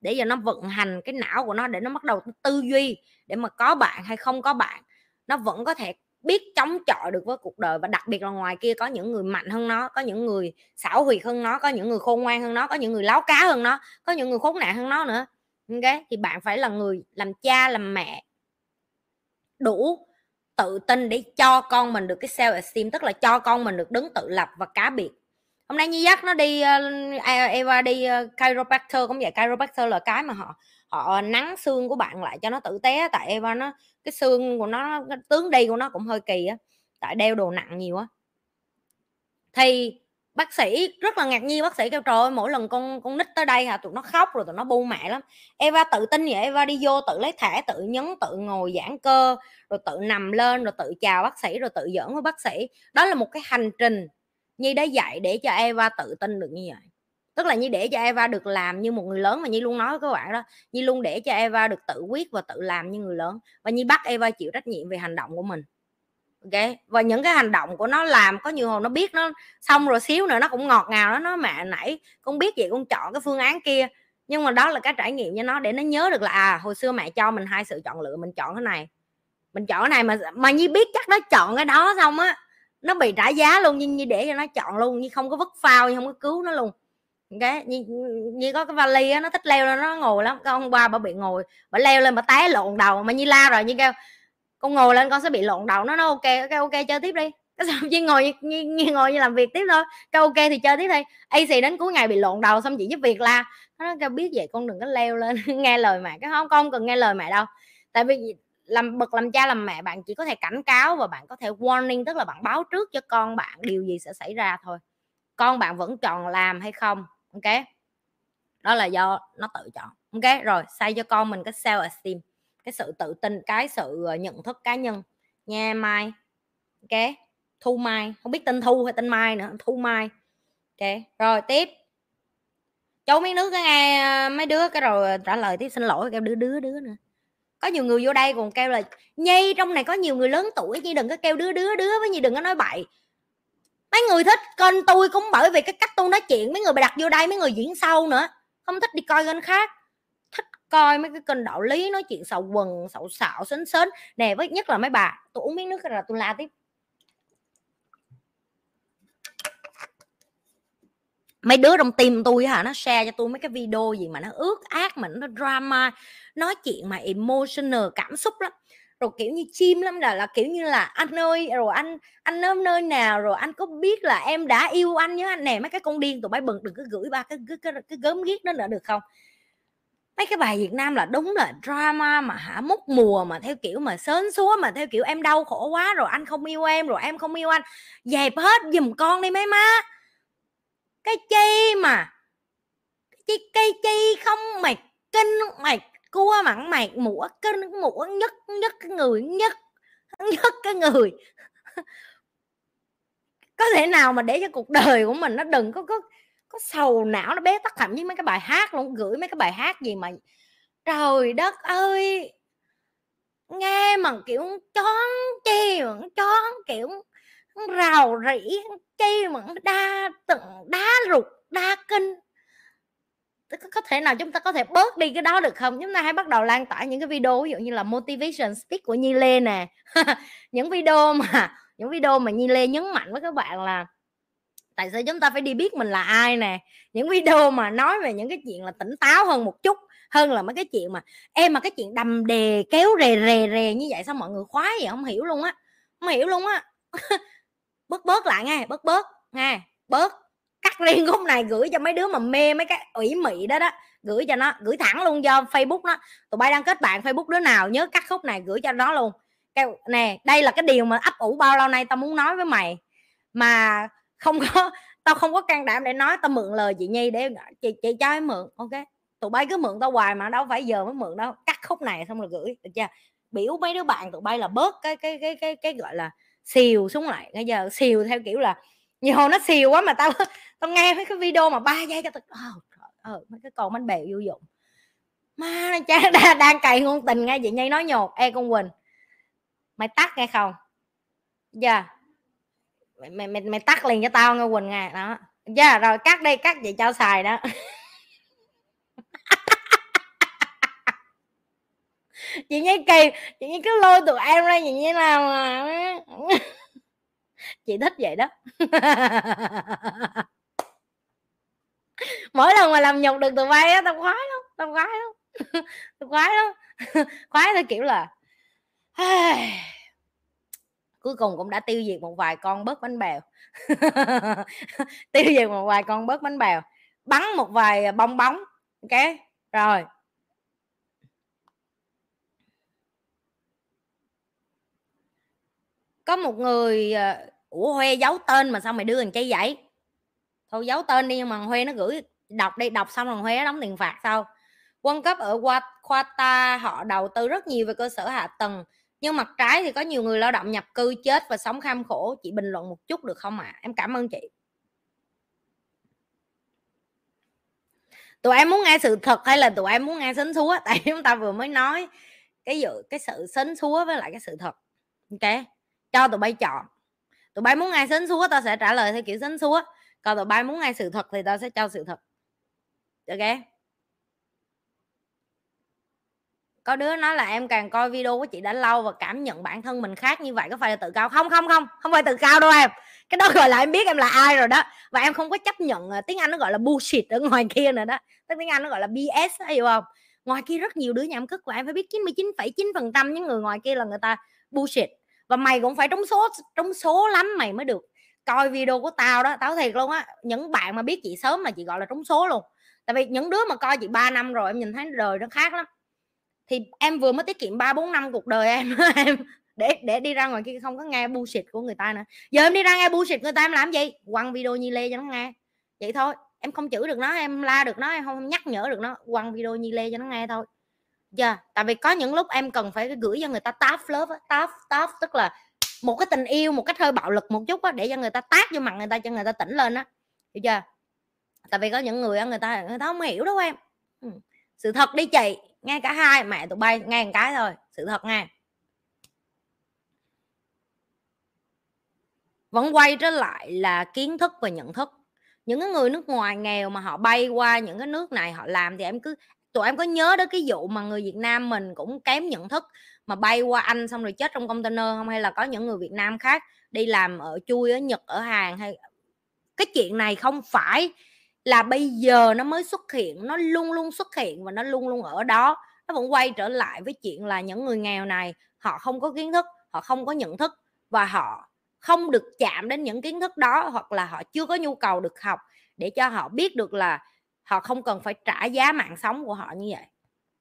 Speaker 1: để cho nó vận hành cái não của nó để nó bắt đầu tư duy, để mà có bạn hay không có bạn, nó vẫn có thể biết chống chọi được với cuộc đời. Và đặc biệt là ngoài kia, có những người mạnh hơn nó, có những người xảo huyệt hơn nó, có những người khôn ngoan hơn nó, có những người láo cá hơn nó, có những người khốn nạn hơn nó nữa. Ok thì bạn phải là người làm cha, làm mẹ đủ tự tin để cho con mình được cái self esteem tức là cho con mình được đứng tự lập và cá biệt. Hôm nay như dắt nó đi uh, Eva đi uh, chiropractor cũng vậy chiropractor là cái mà họ họ nắng xương của bạn lại cho nó tử tế tại Eva nó cái xương của nó cái tướng đi của nó cũng hơi kỳ á tại đeo đồ nặng nhiều á. Thì bác sĩ rất là ngạc nhiên, bác sĩ kêu, trời ơi, mỗi lần con con nít tới đây hả? Tụi nó khóc rồi tụi nó bu mẹ lắm. Eva tự tin vậy, Eva đi vô tự lấy thẻ, tự nhấn, tự ngồi giãn cơ, rồi tự nằm lên, rồi tự chào bác sĩ, rồi tự giỡn với bác sĩ. Đó là một cái hành trình Nhi đã dạy để cho Eva tự tin được như vậy. Tức là Nhi để cho Eva được làm như một người lớn mà Nhi luôn nói với các bạn đó. Nhi luôn để cho Eva được tự quyết và tự làm như người lớn. Và Nhi bắt Eva chịu trách nhiệm về hành động của mình ok và những cái hành động của nó làm có nhiều hồi nó biết nó xong rồi xíu nữa nó cũng ngọt ngào đó nó mẹ nãy con biết vậy con chọn cái phương án kia. Nhưng mà đó là cái trải nghiệm cho nó để nó nhớ được là à hồi xưa mẹ cho mình hai sự chọn lựa mình chọn cái này mình chọn cái này mà mà nhi biết chắc nó chọn cái đó xong á nó bị trả giá luôn nhưng như để cho nó chọn luôn như không có vứt phao như không có cứu nó luôn. Cái như, như có cái vali á nó thích leo lên nó ngồi lắm con hôm qua bà bị ngồi bà leo lên bà té lộn đầu mà như la rồi như kêu con ngồi lên con sẽ bị lộn đầu. Nó nó ok cái ok chơi tiếp đi. Cái xong chỉ ngồi như, như, ngồi như làm việc tiếp thôi. Cái ok thì chơi tiếp đi AC đến cuối ngày bị lộn đầu xong chị giúp việc la. Nó kêu biết vậy con đừng có leo lên nghe lời mẹ. Cái không con cần nghe lời mẹ đâu. Tại vì làm bậc làm cha làm mẹ bạn chỉ có thể cảnh cáo và bạn có thể warning tức là bạn báo trước cho con bạn điều gì sẽ xảy ra thôi. Con bạn vẫn chọn làm hay không ok? Đó là do nó tự chọn ok? Rồi xây cho con mình cái self esteem cái sự tự tin, cái sự ờ, nhận thức cá nhân. Nha mai, ok, thu mai, không biết tên thu hay tên mai nữa, thu mai. Ok, rồi tiếp. Cháu miếng nước cái nghe ờ, mấy đứa cái rồi trả lời tiếp, xin lỗi, kêu đứa đứa đứa nữa. Có nhiều người vô đây còn kêu là, nhi, trong này có nhiều người lớn tuổi, nhi đừng có kêu đứa đứa đứa với nhi đừng có nói bậy. Mấy người thích kênh tôi cũng bởi vì cái cách tôi nói chuyện, mấy người bày đặt vô đây, mấy người diễn sâu nữa, không thích đi coi kênh khác coi mấy cái kênh đạo lý nói chuyện xạo quần xạo xạo sến sến nè với nhất là mấy bà tôi uống miếng nước là tôi la tiếp. Mấy đứa trong tim tôi hả nó share cho tôi mấy cái video gì mà nó ướt ác mà nó drama nói chuyện mà emotional cảm xúc lắm. Rồi kiểu như chim lắm là là kiểu như là anh ơi rồi anh anh ở nơi nào rồi anh có biết là em đã yêu anh nhớ anh nè mấy cái con điên tụi bay bừng đừng cứ gửi ba cái cái, cái, cái gớm ghiếc đó nữa được không? Mấy cái bài Việt Nam là đúng là drama mà hả? Múc mùa mà theo kiểu mà sến súa mà theo kiểu em đau khổ quá rồi anh không yêu em, rồi em không yêu anh. Dẹp hết giùm con đi mấy má. Cái chi mà, cái chi cây chi không mày kinh, mày cua mặn mệt mũa kinh mũa nhất nhất cái người, nhất nhất cái người. Có thể nào mà để cho cuộc đời của mình nó đừng có có có sầu não, nó bé tắc thậm chí mấy cái bài hát luôn, gửi mấy cái bài hát gì mà trời đất ơi, nghe mà, kiểu, chón chi chón, kiểu, rào rỉ chi mà, đa tận đá rụt đa kinh. Có thể nào chúng ta có thể bớt đi cái đó được không? Chúng ta hãy bắt đầu lan tỏa những cái video, ví dụ như là motivation speak của Nhi Lê nè. Những video mà, những video mà Nhi Lê nhấn mạnh với các bạn là tại sao chúng ta phải đi biết mình là ai nè? Những video mà nói về những cái chuyện là tỉnh táo hơn một chút, hơn là mấy cái chuyện mà em mà cái chuyện đầm đề kéo rè rè rè như vậy sao mọi người khoái vậy? Không hiểu luôn á, không hiểu luôn á. Bớt bớt lại nghe, bớt bớt nghe, bớt. Cắt riêng khúc này gửi cho mấy đứa mà mê mấy cái ủy mị đó đó, gửi cho nó, gửi thẳng luôn cho facebook nó tụi bay đang kết bạn facebook đứa nào nhớ cắt khúc này gửi cho nó luôn. Cái nè, đây là cái điều mà ấp ủ bao lâu nay tao muốn nói với mày. Mà không có tao không có can đảm để nói tao mượn lời chị nhi để chị chị cho em mượn ok? Tụi bay cứ mượn tao hoài mà đâu phải giờ mới mượn đâu. Cắt khúc này xong rồi gửi được chưa? Biểu mấy đứa bạn tụi bay là bớt cái cái cái cái cái gọi là xìu xuống lại. Bây giờ xìu theo kiểu là nhiều hồi nó xìu quá mà tao tao nghe mấy cái video mà ba giây cho tao oh, ờ mấy cái con bánh bèo vô dụng. Ma cha đang, đang cày ngôn tình ngay chị nhi nói nhột. E con quỳnh mày tắt nghe không? Giờ yeah mày, mày mày mày tắt liền cho tao nghe quỳnh nghe đó. Dạ yeah, rồi cắt đi cắt vậy cho xài đó. Chị nhi kỳ chị nhi cứ lôi tụi em ra gì như nào mà chị thích vậy đó. Mỗi lần mà làm nhục được tụi bay á tao khoái lắm tao khoái lắm. Tao khoái lắm. Khoái theo kiểu là cuối cùng cũng đã tiêu diệt một vài con bớt bánh bèo. Tiêu diệt một vài con bớt bánh bèo. Bắn một vài à, bong bóng, ok? Rồi. Có một người à, ủa, huê giấu tên mà sao mày đưa thằng chay vậy? Thôi giấu tên đi nhưng mà huê nó gửi, đọc đi, đọc xong rồi huê đóng tiền phạt sau. Quân cấp ở Qatar, họ đầu tư rất nhiều về cơ sở hạ tầng nhưng mặt trái thì có nhiều người lao động nhập cư chết và sống kham khổ, chị bình luận một chút được không ạ? À? em cảm ơn chị. Tụi em muốn nghe sự thật hay là tụi em muốn nghe sến súa tại chúng ta vừa mới nói cái dự, cái sự sến súa với lại cái sự thật. Ok, cho tụi bay chọn. Tụi bay muốn nghe sến súa tao sẽ trả lời theo kiểu sến súa còn tụi bay muốn nghe sự thật thì tao sẽ cho sự thật. Ok? Có đứa nói là em càng coi video của chị đã lâu và cảm nhận bản thân mình khác như vậy có phải là tự cao? Không không không không phải tự cao đâu em. Cái đó gọi là em biết em là ai rồi đó. Và em không có chấp nhận ờ, tiếng anh nó gọi là bullshit ở ngoài kia nữa đó. Tiếng anh nó gọi là bs hiểu không? Ngoài kia rất nhiều đứa nhảm cất của em phải biết 99,9 phần trăm những người ngoài kia là người ta bullshit. Và mày cũng phải trúng số trúng số lắm mày mới được. Coi video của tao đó tao thiệt luôn á những bạn mà biết chị sớm là chị gọi là trúng số luôn. Tại vì những đứa mà coi chị 3 năm rồi em nhìn thấy đời nó khác lắm thì em vừa mới tiết kiệm ba bốn năm cuộc đời em em để để đi ra ngoài kia không có nghe bullshit của người ta nữa. Giờ em đi ra nghe bullshit người ta em làm gì? Quăng video nhi lê cho nó nghe. Vậy thôi, em không chửi được nó, em la được nó, em không nhắc nhở được nó. Quăng video nhi lê cho nó nghe thôi. Giờ yeah. tại vì có những lúc em cần phải gửi cho người ta táp lớp táp táp tức là một cái tình yêu, một cách hơi bạo lực một chút á, để cho người ta tác vô mặt người ta, cho người ta tỉnh lên á. Hiểu chưa tại vì có những người người ta người ta không hiểu đâu em. Sự thật đi chị nghe cả hai, mẹ tụi bay nghe một cái thôi, sự thật nghe vẫn quay trở lại là kiến thức và nhận thức. Những cái người nước ngoài nghèo mà họ bay qua những cái nước này, họ làm thì em cứ, tụi em có nhớ đến cái vụ mà người Việt Nam mình cũng kém nhận thức, mà bay qua Anh xong rồi chết trong container không? Hay là có những người Việt Nam khác đi làm ở chui ở Nhật, ở Hàn hay, cái chuyện này không phải là bây giờ nó mới xuất hiện, nó luôn luôn xuất hiện và nó luôn luôn ở đó. Nó vẫn quay trở lại với chuyện là những người nghèo này, họ không có kiến thức, họ không có nhận thức và họ không được chạm đến những kiến thức đó hoặc là họ chưa có nhu cầu được học để cho họ biết được là họ không cần phải trả giá mạng sống của họ như vậy.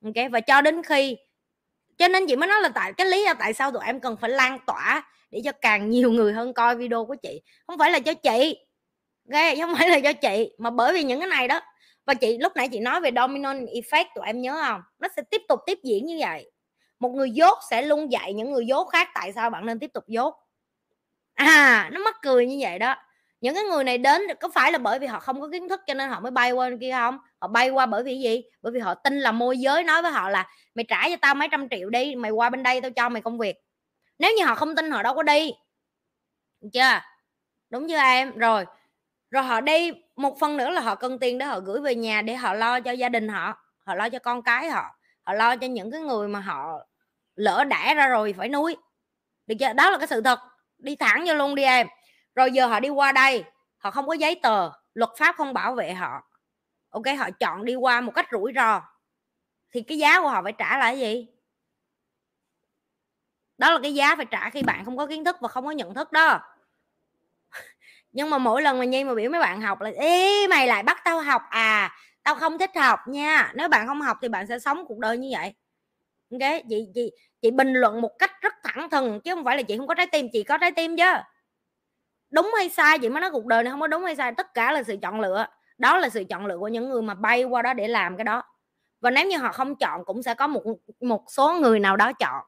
Speaker 1: Ok, và cho đến khi, cho nên chị mới nói là tại, cái lý là tại sao tụi em cần phải lan tỏa để cho càng nhiều người hơn coi video của chị. Không phải là cho chị ghê không phải là cho chị, mà bởi vì những cái này đó. Và chị, lúc nãy chị nói về domino effect tụi em nhớ không? Nó sẽ tiếp tục tiếp diễn như vậy. Một người dốt sẽ luôn dạy những người dốt khác tại sao bạn nên tiếp tục dốt. À nó mắc cười như vậy đó. Những cái người này đến, có phải là bởi vì họ không có kiến thức cho nên họ mới bay qua kia không? Họ bay qua bởi vì gì? Bởi vì họ tin là môi giới nói với họ là, mày trả cho tao mấy trăm triệu đi, mày qua bên đây tao cho mày công việc. Nếu như họ không tin, họ đâu có đi. Được chưa? Đúng chưa em? Rồi rồi họ đi, một phần nữa là họ cần tiền để họ gửi về nhà để họ lo cho gia đình họ họ lo cho con cái họ họ lo cho những cái người mà họ lỡ đẻ ra rồi phải nuôi. Được chưa? Đó là cái sự thật. Đi thẳng vô luôn đi em. Rồi giờ họ đi qua đây, họ không có giấy tờ, luật pháp không bảo vệ họ. Ok, họ chọn đi qua một cách rủi ro. Thì cái giá của họ phải trả là cái gì? Đó là cái giá phải trả khi bạn không có kiến thức và không có nhận thức đó nhưng mà mỗi lần mà nhi mà biểu mấy bạn học là ý mày lại bắt tao học à? Tao không thích học nha, nếu bạn không học thì bạn sẽ sống cuộc đời như vậy. Ok chị chị chị bình luận một cách rất thẳng thừng, chứ không phải là chị không có trái tim, chị có trái tim chứ. Đúng hay sai, chị mới nói cuộc đời này không có đúng hay sai, tất cả là sự chọn lựa. Đó là sự chọn lựa của những người mà bay qua đó để làm cái đó. Và nếu như họ không chọn cũng sẽ có một một số người nào đó chọn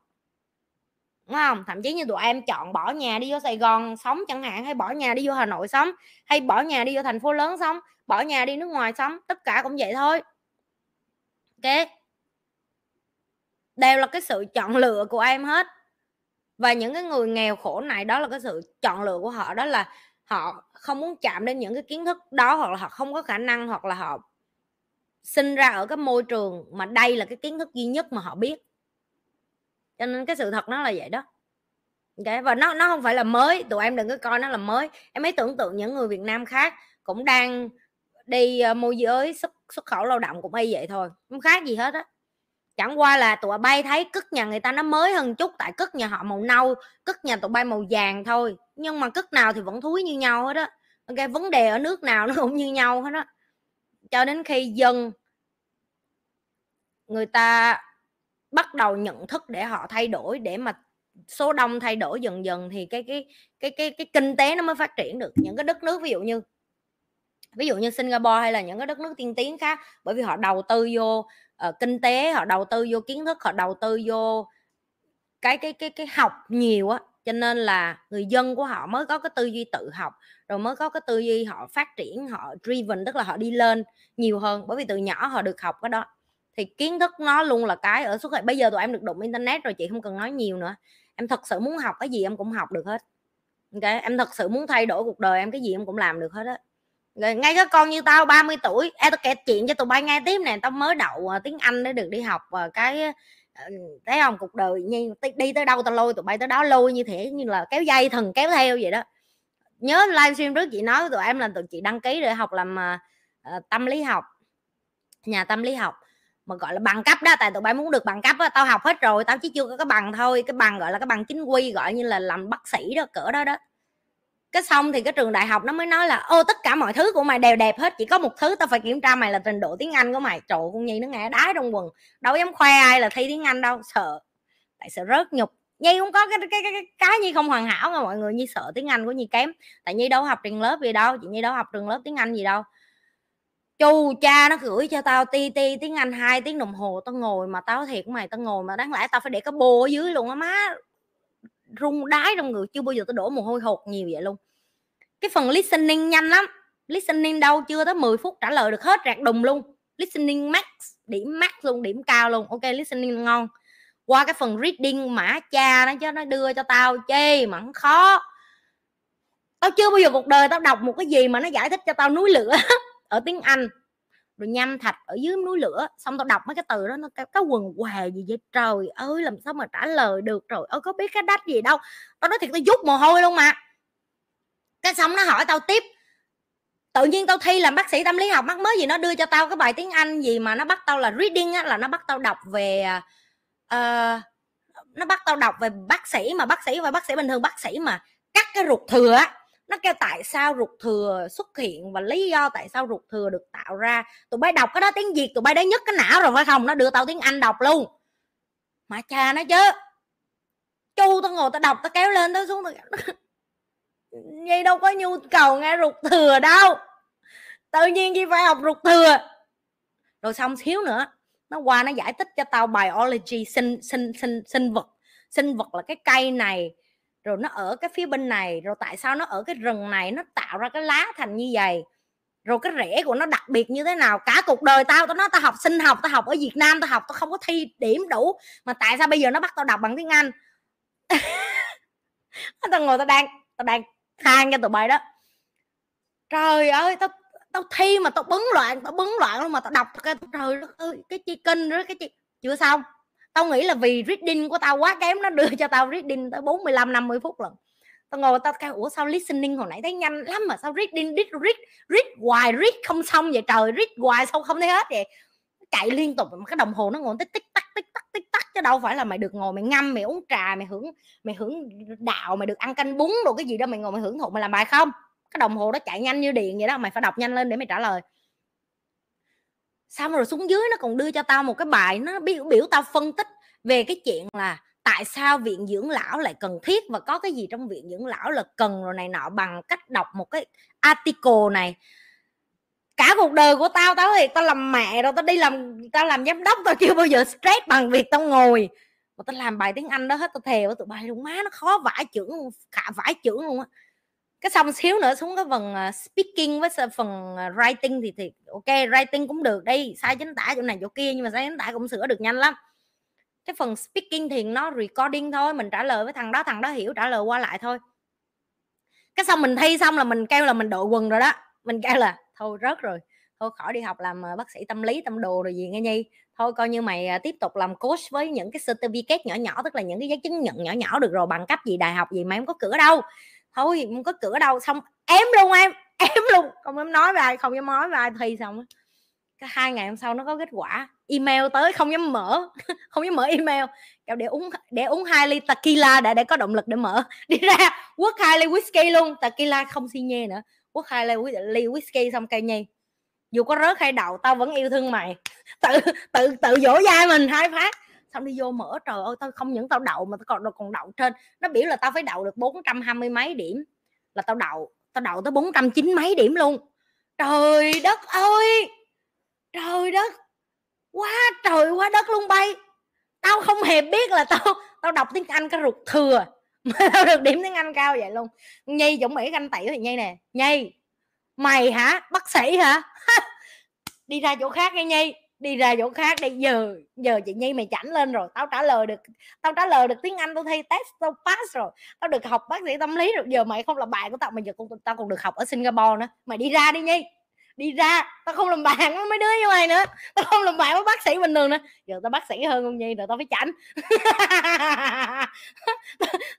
Speaker 1: đúng không? Thậm chí như tụi em chọn bỏ nhà đi vô sài gòn sống chẳng hạn, hay bỏ nhà đi vô hà nội sống, hay bỏ nhà đi vô thành phố lớn sống, bỏ nhà đi nước ngoài sống, tất cả cũng vậy thôi. Ok? Đều là cái sự chọn lựa của em hết. Và những cái người nghèo khổ này, đó là cái sự chọn lựa của họ, đó là họ không muốn chạm đến những cái kiến thức đó, hoặc là họ không có khả năng, hoặc là họ sinh ra ở cái môi trường mà đây là cái kiến thức duy nhất mà họ biết cho nên cái sự thật nó là vậy đó. Okay. và nó nó không phải là mới. Tụi em đừng có coi nó là mới. Em mới tưởng tượng những người Việt Nam khác cũng đang đi ờ, môi giới xuất xuất khẩu lao động cũng y vậy thôi, không khác gì hết á. Chẳng qua là tụi bay thấy cất nhà người ta nó mới hơn chút, tại cất nhà họ màu nâu, cất nhà tụi bay màu vàng thôi. Nhưng mà cất nào thì vẫn thúi như nhau hết á. Ok, vấn đề ở nước nào nó cũng như nhau hết á. Cho đến khi dân người ta bắt đầu nhận thức để họ thay đổi để mà số đông thay đổi dần dần thì cái cái cái cái cái kinh tế nó mới phát triển được. Những cái đất nước ví dụ như ví dụ như Singapore hay là những cái đất nước tiên tiến khác bởi vì họ đầu tư vô uh, kinh tế họ đầu tư vô kiến thức họ đầu tư vô cái cái cái cái học nhiều á. Cho nên là người dân của họ mới có cái tư duy tự học rồi mới có cái tư duy họ phát triển họ driven tức là họ đi lên nhiều hơn bởi vì từ nhỏ họ được học cái đó thì kiến thức nó luôn là cái ở suốt ngày. Bây giờ tụi em được đụng internet rồi chị không cần nói nhiều nữa. Em thật sự muốn học cái gì em cũng học được hết. Ok? Em thật sự muốn thay đổi cuộc đời em cái gì em cũng làm được hết á. Rồi ngay cái con như tao 30 tuổi em tao kể chuyện cho tụi bay nghe tiếp nè. Tao mới đậu à, tiếng anh để được đi học và cái à, thấy không? Cuộc đời như đi tới đâu tao lôi tụi bay tới đó lôi như thế như là kéo dây thần kéo theo vậy đó. Nhớ livestream trước chị nói với tụi em là tụi chị đăng ký để học làm uh, tâm lý học nhà tâm lý học mà gọi là bằng cấp đó tại tụi bay muốn được bằng cấp á tao học hết rồi tao chỉ chưa có cái bằng thôi cái bằng gọi là cái bằng chính quy gọi như là làm bác sĩ đó cỡ đó đó. Cái xong thì cái trường đại học nó mới nói là ô tất cả mọi thứ của mày đều đẹp hết chỉ có một thứ tao phải kiểm tra mày là trình độ tiếng anh của mày. Trời con nhi nó ngã đái trong quần đâu dám khoe ai là thi tiếng anh đâu sợ. Tại sợ rớt nhục. Nhi cũng có cái cái cái cái, cái nhi không hoàn hảo mà mọi người nhi sợ tiếng anh của nhi kém. Tại nhi đâu học trường lớp gì đâu chị nhi đâu học trường lớp tiếng anh gì đâu chu cha nó gửi cho tao ti ti tiếng anh hai tiếng đồng hồ, tao ngồi mà tao thiệt mày, tao ngồi mà đáng lẽ tao phải để cái bô ở dưới luôn á, má rung đái trong người, chưa bao giờ tao đổ mồ hôi hột nhiều vậy luôn. Cái phần listening nhanh lắm, listening đâu chưa tới 10 phút trả lời được hết rạc đùng luôn. Listening max, điểm max luôn, điểm cao luôn. Ok, listening ngon. Qua cái phần reading mã cha nó cho nó đưa cho tao chê mà không khó. Tao chưa bao giờ cuộc đời tao đọc một cái gì mà nó giải thích cho tao núi lửa. ở tiếng anh rồi nhâm thạch ở dưới núi lửa xong tao đọc mấy cái từ đó nó cái, cái quần què gì vậy? Trời ơi làm sao mà trả lời được? Rồi ơi có biết cái đách gì đâu. Tao nói thiệt tao rút mồ hôi luôn mà. Cái xong nó hỏi tao tiếp. Tự nhiên tao thi làm bác sĩ tâm lý học mắc mới gì nó đưa cho tao cái bài tiếng anh gì mà nó bắt tao là reading á là nó bắt tao đọc về uh, nó bắt tao đọc về bác sĩ mà bác sĩ và bác sĩ bình thường bác sĩ mà cắt cái ruột thừa á nó kêu tại sao ruột thừa xuất hiện và lý do tại sao ruột thừa được tạo ra? Tụi bay đọc cái đó tiếng việt, tụi bay đã nhất cái não rồi phải không? Nó đưa tao tiếng anh đọc luôn. Mà cha nó chứ, chu tao ngồi tao đọc tao kéo lên tao xuống tao vậy đâu có nhu cầu nghe ruột thừa đâu. Tự nhiên gì phải học ruột thừa. Rồi xong xíu nữa, nó qua nó giải thích cho tao biology, sinh sinh sinh sinh vật. Sinh vật là cái cây này rồi nó ở cái phía bên này, rồi tại sao nó ở cái rừng này, nó tạo ra cái lá thành như vậy? Rồi cái rễ của nó đặc biệt như thế nào? Cả cuộc đời tao tao nói tao học sinh học, tao học ở việt nam, tao học, tao không có thi điểm đủ, mà tại sao bây giờ nó bắt tao đọc bằng tiếng anh? Tao ngồi tao đang tao đang than cho tụi bay đó. Trời ơi, tao tao thi mà tao bấn loạn, tao bấn loạn luôn mà tao đọc. Cái trời đất ơi, cái chi kinh đó, cái chi, chưa xong tao nghĩ là vì reading của tao quá kém, nó đưa cho tao reading tới 45 50 phút lần tao ngồi tao kêu, ủa, sao listening hồi nãy thấy nhanh lắm mà, sao reading, read read read hoài, read không xong vậy trời, read hoài sao không thấy hết vậy? Chạy liên tục, mà cái đồng hồ nó ngồi tích tích tắc tích tắc tích tắc, chứ đâu phải là mày được ngồi mày ngâm, mày uống trà, mày hưởng mày hưởng đạo, mày được ăn canh bún đồ cái gì đó, mày ngồi mày hưởng thụ mày làm bài không? Cái đồng hồ đó chạy nhanh như điện vậy đó, mày phải đọc nhanh lên để mày trả lời xong rồi xuống dưới nó còn đưa cho tao một cái bài nó biểu biểu tao phân tích về cái chuyện là tại sao viện dưỡng lão lại cần thiết và có cái gì trong viện dưỡng lão là cần rồi này nọ bằng cách đọc một cái article này. Cả cuộc đời của tao tao thì tao làm mẹ rồi, tao đi làm, tao làm giám đốc, tao chưa bao giờ stress bằng việc tao ngồi. Mà tao làm bài tiếng anh đó hết, tao thề với tụi bay luôn, má nó khó vãi chữ khả vãi chữ luôn á cái xong xíu nữa xuống cái phần à, speaking với phần à, writing thì thì ok, writing cũng được đi sai chính tả chỗ này chỗ kia nhưng mà sai chính tả cũng sửa được nhanh lắm. Cái phần speaking thì nó recording thôi, mình trả lời với thằng đó thằng đó hiểu, trả lời qua lại thôi. Cái xong mình thi xong là mình kêu là mình đội quần rồi đó. Mình kêu là, thôi rớt rồi, thôi khỏi đi học làm à, bác sĩ tâm lý, tâm đồ rồi gì nghe nhi. Thôi coi như mày tiếp tục làm coach với những cái certificate nhỏ nhỏ, tức là những cái giấy chứng nhận nhỏ nhỏ được rồi, bằng cấp gì, đại học gì mày không có cửa đâu thôi không có cửa đâu. Xong ém luôn em ém luôn. Không dám nói với ai không dám nói với ai thi xong cái hai ngày hôm sau nó có kết quả. Email tới không dám mở. Không dám mở email. Kêu để uống để uống hai ly tequila để để có động lực để mở. Đi ra quất hai ly whisky luôn. Tequila không si nhê nữa. Quất hai ly, ly whisky xong cây nhi dù có rớt hay đậu tao vẫn yêu thương mày. Tự tự tự dỗ dai mình hai phát xong đi vô mở, trời ơi, tao không những tao đậu mà tao còn còn đậu trên. Nó biểu là tao phải đậu được 420 mấy điểm, là tao đậu tao đậu tới 409 mấy điểm luôn. Trời đất ơi! Trời đất! Quá trời, quá đất luôn bay. Tao không hề biết là tao tao đọc tiếng anh cái ruột thừa mà tao được điểm tiếng anh cao vậy luôn. Nhi Dũng Mỹ ganh tị thì nhi nè. Nhi! Mày hả? Bác sĩ hả? Đi ra chỗ khác nghe nhi đi ra chỗ khác đây giờ giờ chị nhi mày chảnh lên rồi, tao trả lời được, tao trả lời được tiếng anh, tao thi test, tao pass rồi, tao được học bác sĩ tâm lý rồi, giờ mày không là bạn của tao, mà giờ con, tao còn được học ở singapore nữa, mày đi ra đi nhi, đi ra, tao không làm bạn với mấy đứa như mày nữa, tao không làm bạn với bác sĩ bình thường nữa, giờ tao bác sĩ hơn ông nhi rồi tao phải chảnh.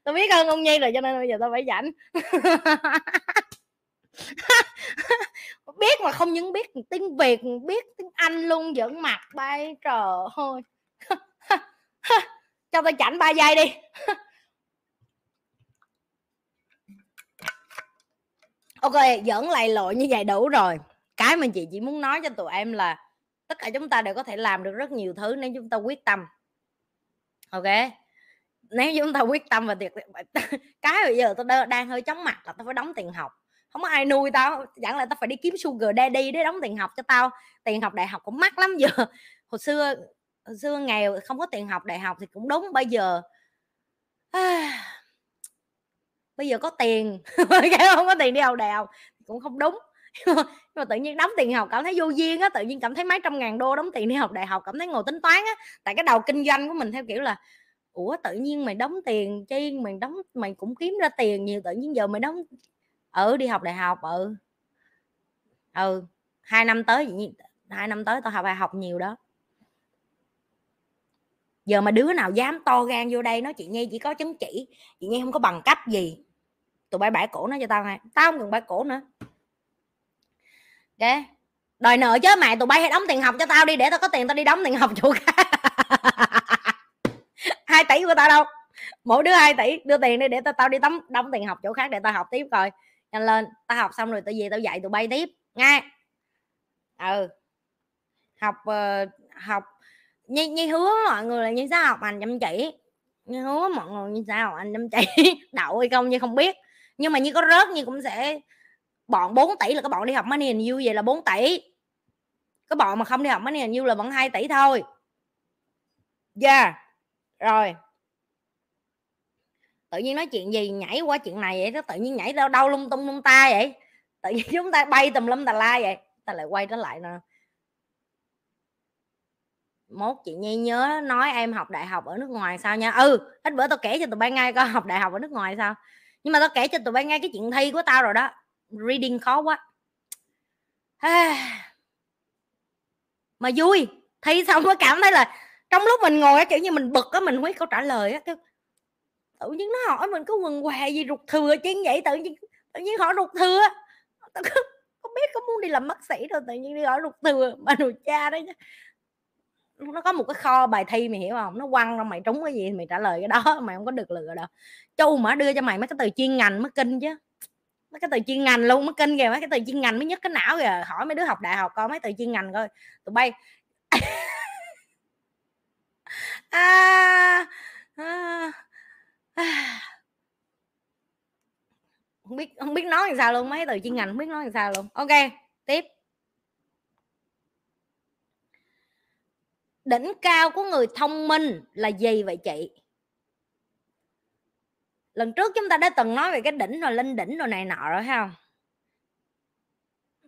Speaker 1: Tao biết hơn ông nhi rồi cho nên bây giờ tao phải chảnh. biết mà không những biết tiếng việt, biết tiếng anh luôn, giỡn mặt bay, trời ơi. Cho tôi chảnh ba giây đi. Ok, giỡn lại lội như vậy đủ rồi. Cái mà chị chỉ muốn nói cho tụi em là tất cả chúng ta đều có thể làm được rất nhiều thứ nếu chúng ta quyết tâm. Ok? Nếu chúng ta quyết tâm và tuyệt cái bây giờ tôi đang hơi chóng mặt là tôi phải đóng tiền học không có ai nuôi tao chẳng là tao phải đi kiếm sugar daddy để đóng tiền học cho tao. Tiền học đại học cũng mắc lắm giờ. Hồi xưa hồi xưa nghèo không có tiền học đại học thì cũng đúng bây giờ à, bây giờ có tiền không có tiền đi học đại học cũng không đúng. Nhưng mà tự nhiên đóng tiền học cảm thấy vô duyên á tự nhiên cảm thấy mấy trăm ngàn đô đóng tiền đi học đại học cảm thấy ngồi tính toán á. Tại cái đầu kinh doanh của mình theo kiểu là ủa tự nhiên mày đóng tiền chi mày đóng mày cũng kiếm ra tiền nhiều tự nhiên giờ mày đóng ừ đi học đại học ừ. Ừ hai năm tới hai năm tới tao học đại học nhiều đó. Giờ mà đứa nào dám to gan vô đây nói chị nhi chỉ có chứng chỉ chị nhi không có bằng cấp gì. Tụi bay bãi cổ nó cho tao này tao không cần bãi cổ nữa. Ok đòi nợ chứ mày, tụi bay hãy đóng tiền học cho tao đi để tao có tiền tao đi đóng tiền học chỗ khác. Hai tỷ của tao đâu? Mỗi đứa hai tỷ đưa tiền đi để tao tao đi đóng đóng tiền học chỗ khác để tao học tiếp coi nhanh lên tao học xong rồi tao về tao dạy tụi bay tiếp nghe ừ. Học uh, học như, như hứa mọi người là như sao học hành chăm chỉ. Như hứa mọi người như sao học chăm chỉ. Đậu hay không như không biết. Nhưng mà như có rớt như cũng sẽ bọn 4 tỷ là các bọn đi học money and you vậy là 4 tỷ. Các bọn mà không đi học money and you là vẫn 2 tỷ thôi. Yeah. Rồi tự nhiên nói chuyện gì nhảy qua chuyện này vậy đó, tự nhiên nhảy đâu đâu lung tung lung ta vậy. Tự nhiên chúng ta bay tùm lum tà la vậy, ta lại quay trở lại nè mốt chị nhi nhớ nói em học đại học ở nước ngoài sao nha? Ừ ít bữa tao kể cho tụi bay ngay coi, học đại học ở nước ngoài sao? Nhưng mà tao kể cho tụi bay ngay cái chuyện thi của tao rồi đó. Reading khó quá. Mà vui, thi xong mới cảm thấy là trong lúc mình ngồi kiểu như mình bực á, mình không biết câu trả lời á tự nhiên nó hỏi mình có quần què gì rụt thừa chứ vậy tự nhiên tự nhiên hỏi rụt thừa. Tao không biết có muốn đi làm bác sĩ đâu tự nhiên đi hỏi rụt thừa. Mà đồ cha đấy nó có một cái kho bài thi mày hiểu không? Nó quăng ra mày trúng cái gì mày trả lời cái đó. Mày không có được lựa đâu. Châu mà đưa cho mày mấy cái từ chuyên ngành mới kinh chứ. Mấy cái từ chuyên ngành luôn mới kinh kìa. Mấy cái từ chuyên ngành mới nhất cái não kìa. Hỏi mấy đứa học đại học coi mấy từ chuyên ngành coi. Tụi bay à, à, à. không biết không biết nói làm sao luôn, mấy từ chuyên ngành không biết nói làm sao luôn. Ok, tiếp. Đỉnh cao của người thông minh là gì vậy chị? Lần trước chúng ta đã từng nói về cái đỉnh rồi, lên đỉnh rồi này nọ rồi không?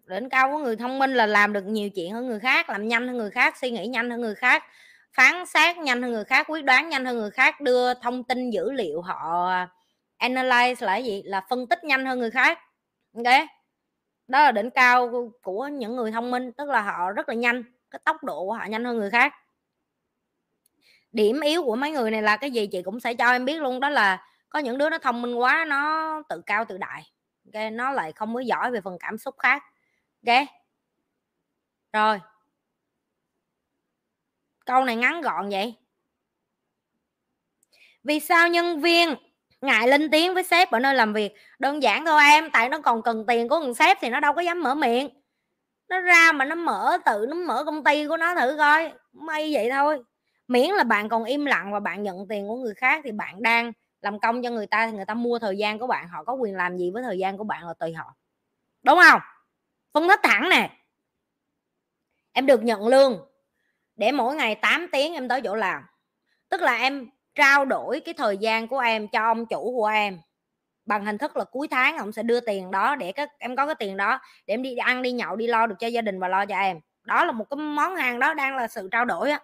Speaker 1: Đỉnh cao của người thông minh là làm được nhiều chuyện hơn người khác, làm nhanh hơn người khác, suy nghĩ nhanh hơn người khác phán xét nhanh hơn người khác, quyết đoán nhanh hơn người khác, đưa thông tin dữ liệu họ analyze là gì? Là phân tích nhanh hơn người khác. Ok đó là đỉnh cao của những người thông minh, tức là họ rất là nhanh, cái tốc độ của họ nhanh hơn người khác. Điểm yếu của mấy người này là cái gì? Chị cũng sẽ cho em biết luôn, đó là có những đứa nó thông minh quá, nó tự cao tự đại ok nó lại không có giỏi về phần cảm xúc khác ok rồi câu này ngắn gọn vậy. Vì sao nhân viên ngại lên tiếng với sếp ở nơi làm việc? Đơn giản thôi em, tại nó còn cần tiền của người sếp thì nó đâu có dám mở miệng. Nó ra mà nó mở tự, nó mở công ty của nó thử coi. May vậy thôi. Miễn là bạn còn im lặng và bạn nhận tiền của người khác thì bạn đang làm công cho người ta thì người ta mua thời gian của bạn, họ có quyền làm gì với thời gian của bạn là tùy họ. Đúng không? Phân tích thẳng nè. Em được nhận lương để mỗi ngày 8 tiếng em tới chỗ làm. Tức là em trao đổi cái thời gian của em cho ông chủ của em. Bằng hình thức là cuối tháng ông sẽ đưa tiền đó để các, em có cái tiền đó để em đi ăn, đi nhậu, đi lo được cho gia đình và lo cho em. Đó là một cái món hàng đó đang là sự trao đổi á.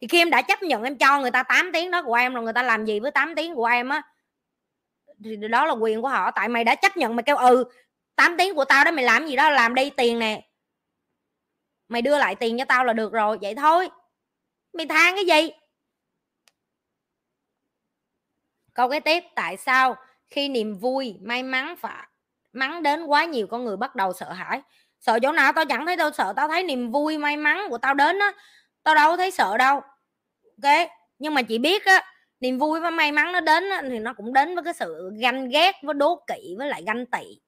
Speaker 1: Thì khi em đã chấp nhận em cho người ta 8 tiếng đó của em rồi, người ta làm gì với 8 tiếng của em á, thì đó là quyền của họ. Tại mày đã chấp nhận mày kêu ừ 8 tiếng của tao đó mày làm gì đó, làm đi tiền nè mày đưa lại tiền cho tao là được rồi vậy thôi. Mày than cái gì? Câu cái tiếp tại sao khi niềm vui may mắn và mắng đến quá nhiều con người bắt đầu sợ hãi? Sợ chỗ nào tao chẳng thấy tao sợ tao thấy niềm vui may mắn của tao đến á tao đâu thấy sợ đâu. Ok nhưng mà chị biết á niềm vui và may mắn nó đến á, thì nó cũng đến với cái sự ganh ghét với đố kỵ với lại ganh tị.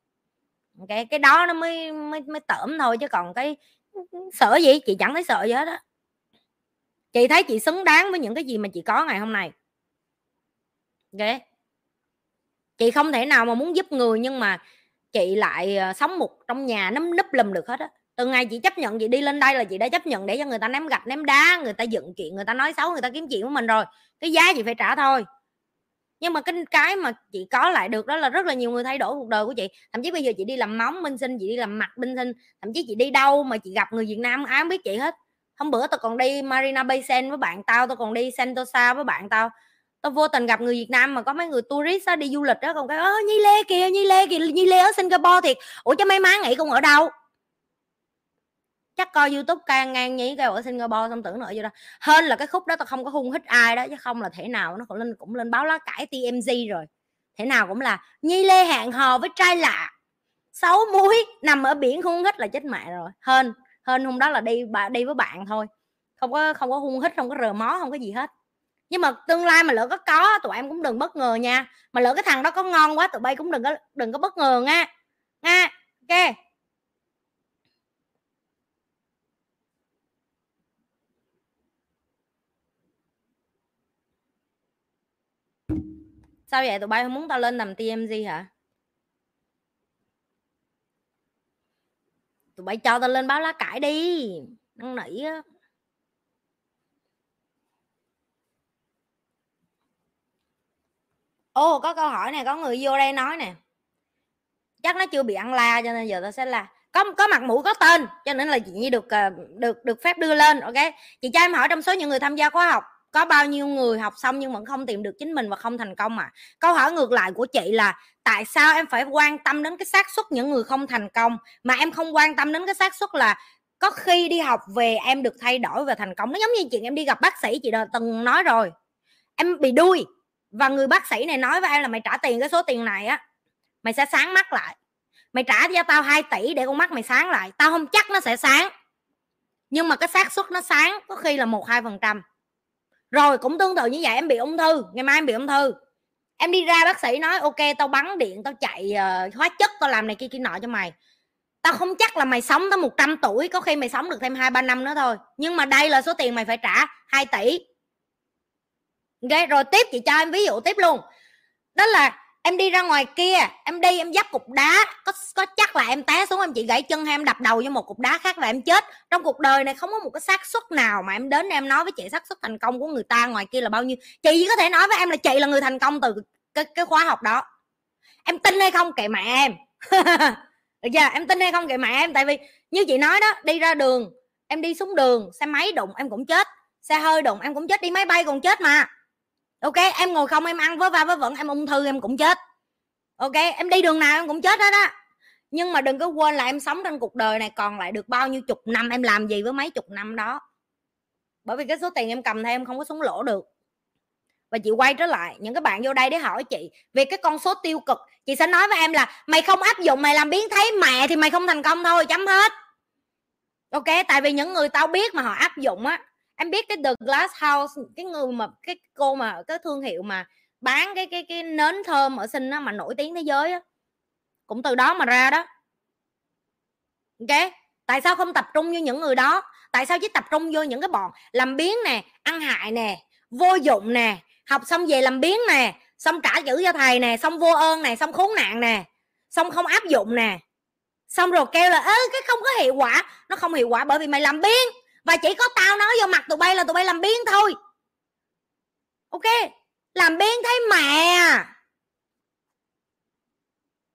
Speaker 1: Ok cái đó nó mới mới mới tởm thôi chứ còn cái sợ gì? Chị chẳng thấy sợ gì hết á. Chị thấy chị xứng đáng với những cái gì mà chị có ngày hôm nay. Ok chị không thể nào mà muốn giúp người nhưng mà chị lại ờ, sống một trong nhà nấm núp lùm được hết á. Từ ngày chị chấp nhận, chị đi lên đây là chị đã chấp nhận để cho người ta ném gạch, ném đá, người ta dựng chuyện, người ta nói xấu, người ta kiếm chuyện của mình rồi. Cái giá chị phải trả thôi nhưng mà cái cái mà chị có lại được đó là rất là nhiều người thay đổi cuộc đời của chị. Thậm chí bây giờ chị đi làm móng minh sinh chị đi làm mặt minh sinh thậm chí chị đi đâu mà chị gặp người việt nam ai không biết chị hết. Hôm bữa tao còn đi marina bay sen với bạn tao tao còn đi sentosa với bạn tao. Tao vô tình gặp người việt nam mà có mấy người tourist đó, đi du lịch đó còn cái ơ nhi lê kìa nhi lê kìa nhi lê ở singapore thiệt. Ủa cho mấy má nghĩ con ở đâu? Chắc coi youtube can ngang nhí kêu ở singapore xong tưởng nội vô đó. Hơn là cái khúc đó tao không có hung hít ai đó, chứ không là thể nào nó cũng lên cũng lên báo lá cải tmz rồi. Thể nào cũng là nhi lê hẹn hò với trai lạ. Xấu muối nằm ở biển hung hít là chết mẹ rồi. Hơn hơn hôm đó là đi bà, đi với bạn thôi. Không có không có hung hít, không có rờ mó, không có gì hết. Nhưng mà tương lai mà lỡ có có, tụi em cũng đừng bất ngờ nha. Mà lỡ cái thằng đó có ngon quá, tụi bay cũng đừng có đừng có bất ngờ nha nha ok. Sao vậy? Tụi bay không muốn tao lên làm TMZ hả? Tụi bay cho tao lên báo lá cải đi. Năn nỉ á. Ồ có câu hỏi này, có người vô đây nói nè. Chắc nó chưa bị ăn la cho nên giờ tao sẽ là có có mặt mũi, có tên, cho nên là chị nhi được ờ, được được phép đưa lên, ok? Chị cho em hỏi trong số những người tham gia khóa học có bao nhiêu người học xong nhưng vẫn không tìm được chính mình và không thành công mà câu hỏi ngược lại của chị là, tại sao em phải quan tâm đến cái xác suất những người không thành công? Mà em không quan tâm đến cái xác suất là có khi đi học về em được thay đổi và thành công. Nó giống như chuyện em đi gặp bác sĩ chị đã từng nói rồi. Em bị đuôi và người bác sĩ này nói với em là mày trả tiền cái số tiền này á, mày sẽ sáng mắt lại. Mày trả cho tao 2 tỷ để con mắt mày sáng lại. Tao không chắc nó sẽ sáng, nhưng mà cái xác suất nó sáng có khi là một hai phần trăm rồi cũng tương tự như vậy em bị ung thư ngày mai em bị ung thư. Em đi ra bác sĩ nói ok tao bắn điện tao chạy uh, hóa chất tao làm này kia kia nọ cho mày. Tao không chắc là mày sống tới 100 tuổi có khi mày sống được thêm hai ba năm nữa thôi. Nhưng mà đây là số tiền mày phải trả 2 tỷ. Ok rồi tiếp chị cho em ví dụ tiếp luôn. Đó là em đi ra ngoài kia, em đi, em dắt cục đá. Có có chắc là em té xuống, em chỉ gãy chân hay em đập đầu vô một cục đá khác và em chết. Trong cuộc đời này không có một cái xác suất nào mà em đến em nói với chị xác suất thành công của người ta ngoài kia là bao nhiêu. Chị chỉ có thể nói với em là chị là người thành công từ cái cái khóa học đó. Em tin hay không kệ mẹ em. Được chưa? Em tin hay không kệ mẹ em? Tại vì như chị nói đó, đi ra đường, em đi xuống đường, xe máy đụng em cũng chết. Xe hơi đụng em cũng chết, đi máy bay còn chết mà ok, em ngồi không, em ăn với va với vẫn em ung thư, em cũng chết. Ok, em đi đường nào em cũng chết hết á. Nhưng mà đừng có quên là em sống trên cuộc đời này còn lại được bao nhiêu chục năm, em làm gì với mấy chục năm đó. Bởi vì cái số tiền em cầm theo em không có xuống lỗ được. Và chị quay trở lại, những cái bạn vô đây để hỏi chị về cái con số tiêu cực. Chị sẽ nói với em là mày không áp dụng, mày làm biến thấy mẹ thì mày không thành công thôi, chấm hết. Ok, tại vì những người tao biết mà họ áp dụng á em biết cái The Glass House, cái người mà, cái cô mà, cái thương hiệu mà bán cái cái cái nến thơm ở sinh mà nổi tiếng thế giới á, cũng từ đó mà ra đó. Ok, tại sao không tập trung như những người đó? Tại sao chỉ tập trung vô những cái bọn làm biến nè, ăn hại nè, vô dụng nè, học xong về làm biến nè, xong trả chữ cho thầy nè, xong vô ơn nè, xong khốn nạn nè, xong không áp dụng nè, xong rồi kêu là, ơ, cái không có hiệu quả. Nó không hiệu quả bởi vì mày làm biến và chỉ có tao nói vô mặt tụi bay là tụi bay làm biến thôi. Ok? Làm biến thấy mẹ.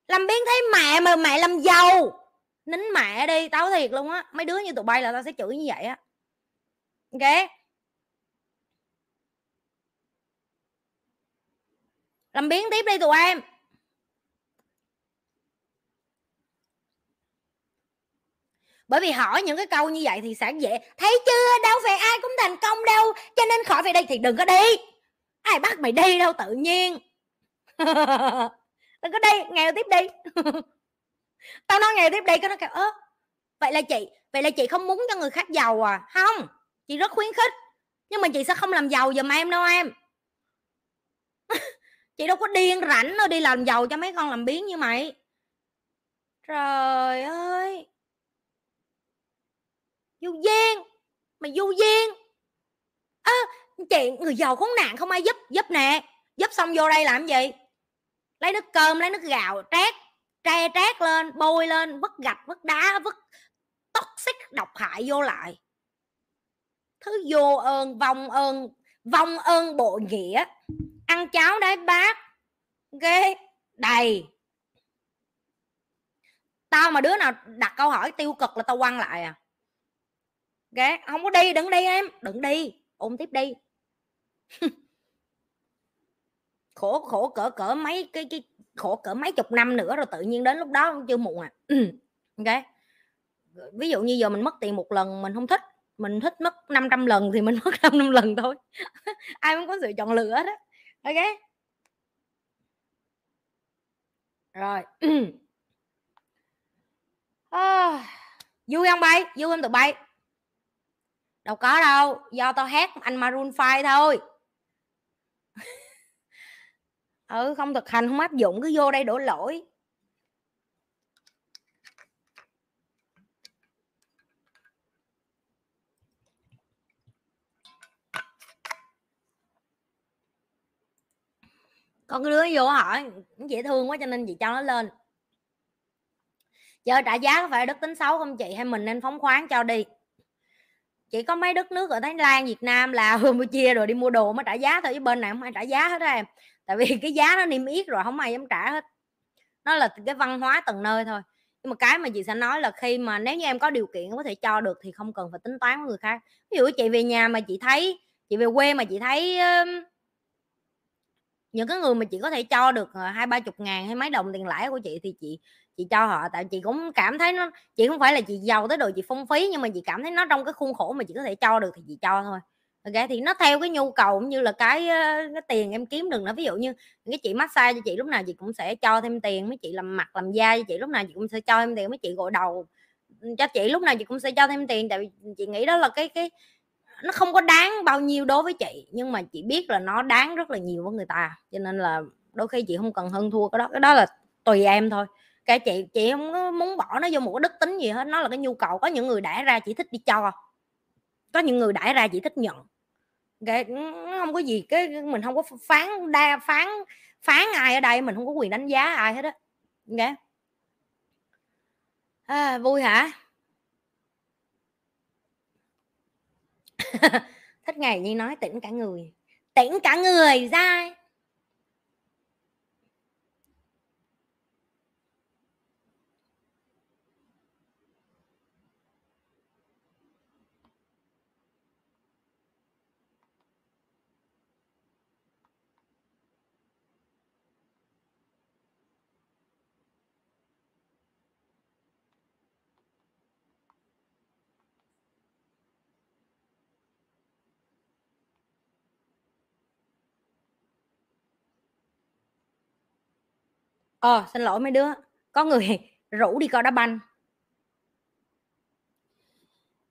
Speaker 1: Làm biến thấy mẹ mà mẹ làm giàu. Nín mẹ đi, tao thiệt luôn á. Mấy đứa như tụi bay là tao sẽ chửi như vậy á. Ok? Làm biến tiếp đi tụi em. Bởi vì hỏi những cái câu như vậy thì sẽ dễ. Thấy chưa? Đâu phải ai cũng thành công đâu. Cho nên khỏi về đây thì đừng có đi. Ai bắt mày đi đâu tự nhiên. Đừng có đi, nghèo tiếp đi. Tao nói nghèo tiếp đi, cái nó kêu ớ vậy là chị, vậy là chị không muốn cho người khác giàu à? Không, chị rất khuyến khích. Nhưng mà chị sẽ không làm giàu giùm em đâu em. Chị đâu có điên rảnh đâu đi làm giàu cho mấy con làm biến như mày. Trời ơi du duyên mày du duyên ơ à, chị người giàu khốn nạn không ai giúp giúp nè. Giúp xong vô đây làm gì? Lấy nước cơm lấy nước gạo trát tre trát lên bôi lên vứt gạch vứt đá vứt toxic xích độc hại vô lại. Thứ vô ơn vong ơn vong ơn bộ nghĩa. Ăn cháo đấy bát ghê đầy. Tao mà đứa nào đặt câu hỏi tiêu cực là tao quăng lại à ghê không có đi đừng đi em đừng đi ôm tiếp đi. Khổ khổ cỡ cỡ mấy cái cái khổ cỡ mấy chục năm nữa rồi tự nhiên đến lúc đó cũng chưa muộn à. Ok ví dụ như giờ mình mất tiền một lần mình không thích mình thích mất 500 lần thì mình mất 500 lần thôi. Ai cũng có sự chọn lựa đó ok. Rồi. À, vui không bay? Vui không tụi bay? Đâu có đâu, do tao hát anh Maroon 5 thôi. Ừ không thực hành, không áp dụng, cứ vô đây đổ lỗi. Con đứa vô hỏi dễ thương quá cho nên chị cho nó lên. Chờ trả giá có phải đức tính xấu không chị? Hay mình nên phóng khoáng cho đi? Chỉ có mấy đất nước ở thái lan, việt nam là campuchia rồi đi mua đồ mới trả giá thôi, chứ bên này không ai trả giá hết em. Tại vì cái giá nó niêm yết rồi, không ai dám trả hết. Nó là cái văn hóa từng nơi thôi. Nhưng mà cái mà chị sẽ nói là khi mà nếu như em có điều kiện có thể cho được thì không cần phải tính toán với người khác. Ví dụ chị về nhà mà chị thấy, chị về quê mà chị thấy những cái người mà chị có thể cho được ờ, hai ba chục ngàn hay mấy đồng tiền lãi của chị thì chị chị cho họ, tại chị cũng cảm thấy nó, chị không phải là chị giàu tới độ chị phung phí, nhưng mà chị cảm thấy nó trong cái khuôn khổ mà chị có thể cho được thì chị cho thôi. Ok, thì nó theo cái nhu cầu cũng như là cái cái tiền em kiếm được nó ví dụ như cái chị massage cho chị lúc nào chị cũng sẽ cho thêm tiền, mấy chị làm mặt, làm da cho chị lúc nào chị cũng sẽ cho thêm tiền, mấy chị gội đầu ừ, cho chị lúc nào chị cũng sẽ cho thêm tiền. Tại vì chị nghĩ đó là cái cái, nó không có đáng bao nhiêu đối với chị, nhưng mà chị biết là nó đáng rất là nhiều với người ta. Cho nên là đôi khi chị không cần hơn thua cái đó cái đó là tùy em thôi cái chị chị không có muốn bỏ nó vô một cái đức tính gì hết nó là cái nhu cầu. Có những người đã ra chỉ thích đi cho có những người đã ra chỉ thích nhận. Cái không có gì cái mình không có phán đa phán phán ai ở đây mình không có quyền đánh giá ai hết á. Okay. à, vui hả? Thích ngày như nói tỉnh cả người. Tỉnh cả người ra ờ xin lỗi mấy đứa. Có người rủ đi coi đá banh.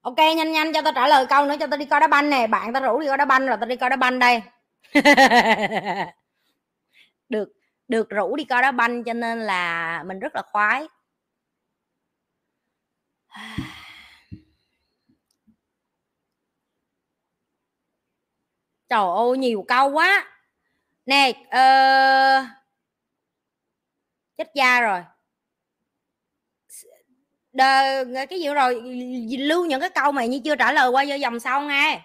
Speaker 1: Ok nhanh nhanh cho tao trả lời câu nữa cho tao đi coi đá banh nè. Bạn tao rủ đi coi đá banh rồi tao đi coi đá banh đây. Được được rủ đi coi đá banh cho nên là mình rất là khoái. Trời ơi nhiều câu quá. Nè uh, chết cha rồi. Đờ, cái gì rồi lưu những cái câu mày như chưa trả lời qua vô dòng sau nghe.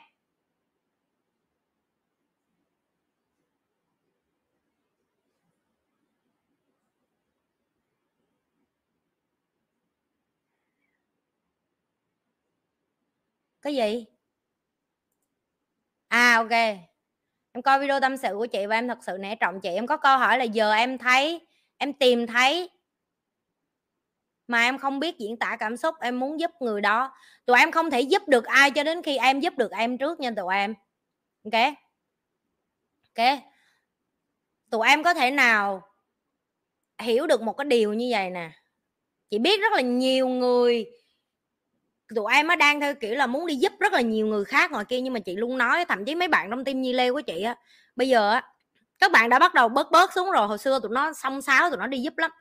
Speaker 1: Cái gì? À ok. Em coi video tâm sự của chị và em thật sự nể trọng chị. Em có câu hỏi là giờ em thấy em tìm thấy mà em không biết diễn tả cảm xúc, em muốn giúp người đó. Tụi em không thể giúp được ai cho đến khi em giúp được em trước nha tụi em. Ok? Ok? Tụi em có thể nào hiểu được một cái điều như vậy nè? Chị biết rất là nhiều người, tụi em á đang theo kiểu là muốn đi giúp rất là nhiều người khác ngoài kia, nhưng mà chị luôn nói, thậm chí mấy bạn trong tim nhi lê của chị á, bây giờ á các bạn đã bắt đầu bớt bớt xuống rồi, hồi xưa tụi nó xông xáo, tụi nó đi giúp lắm.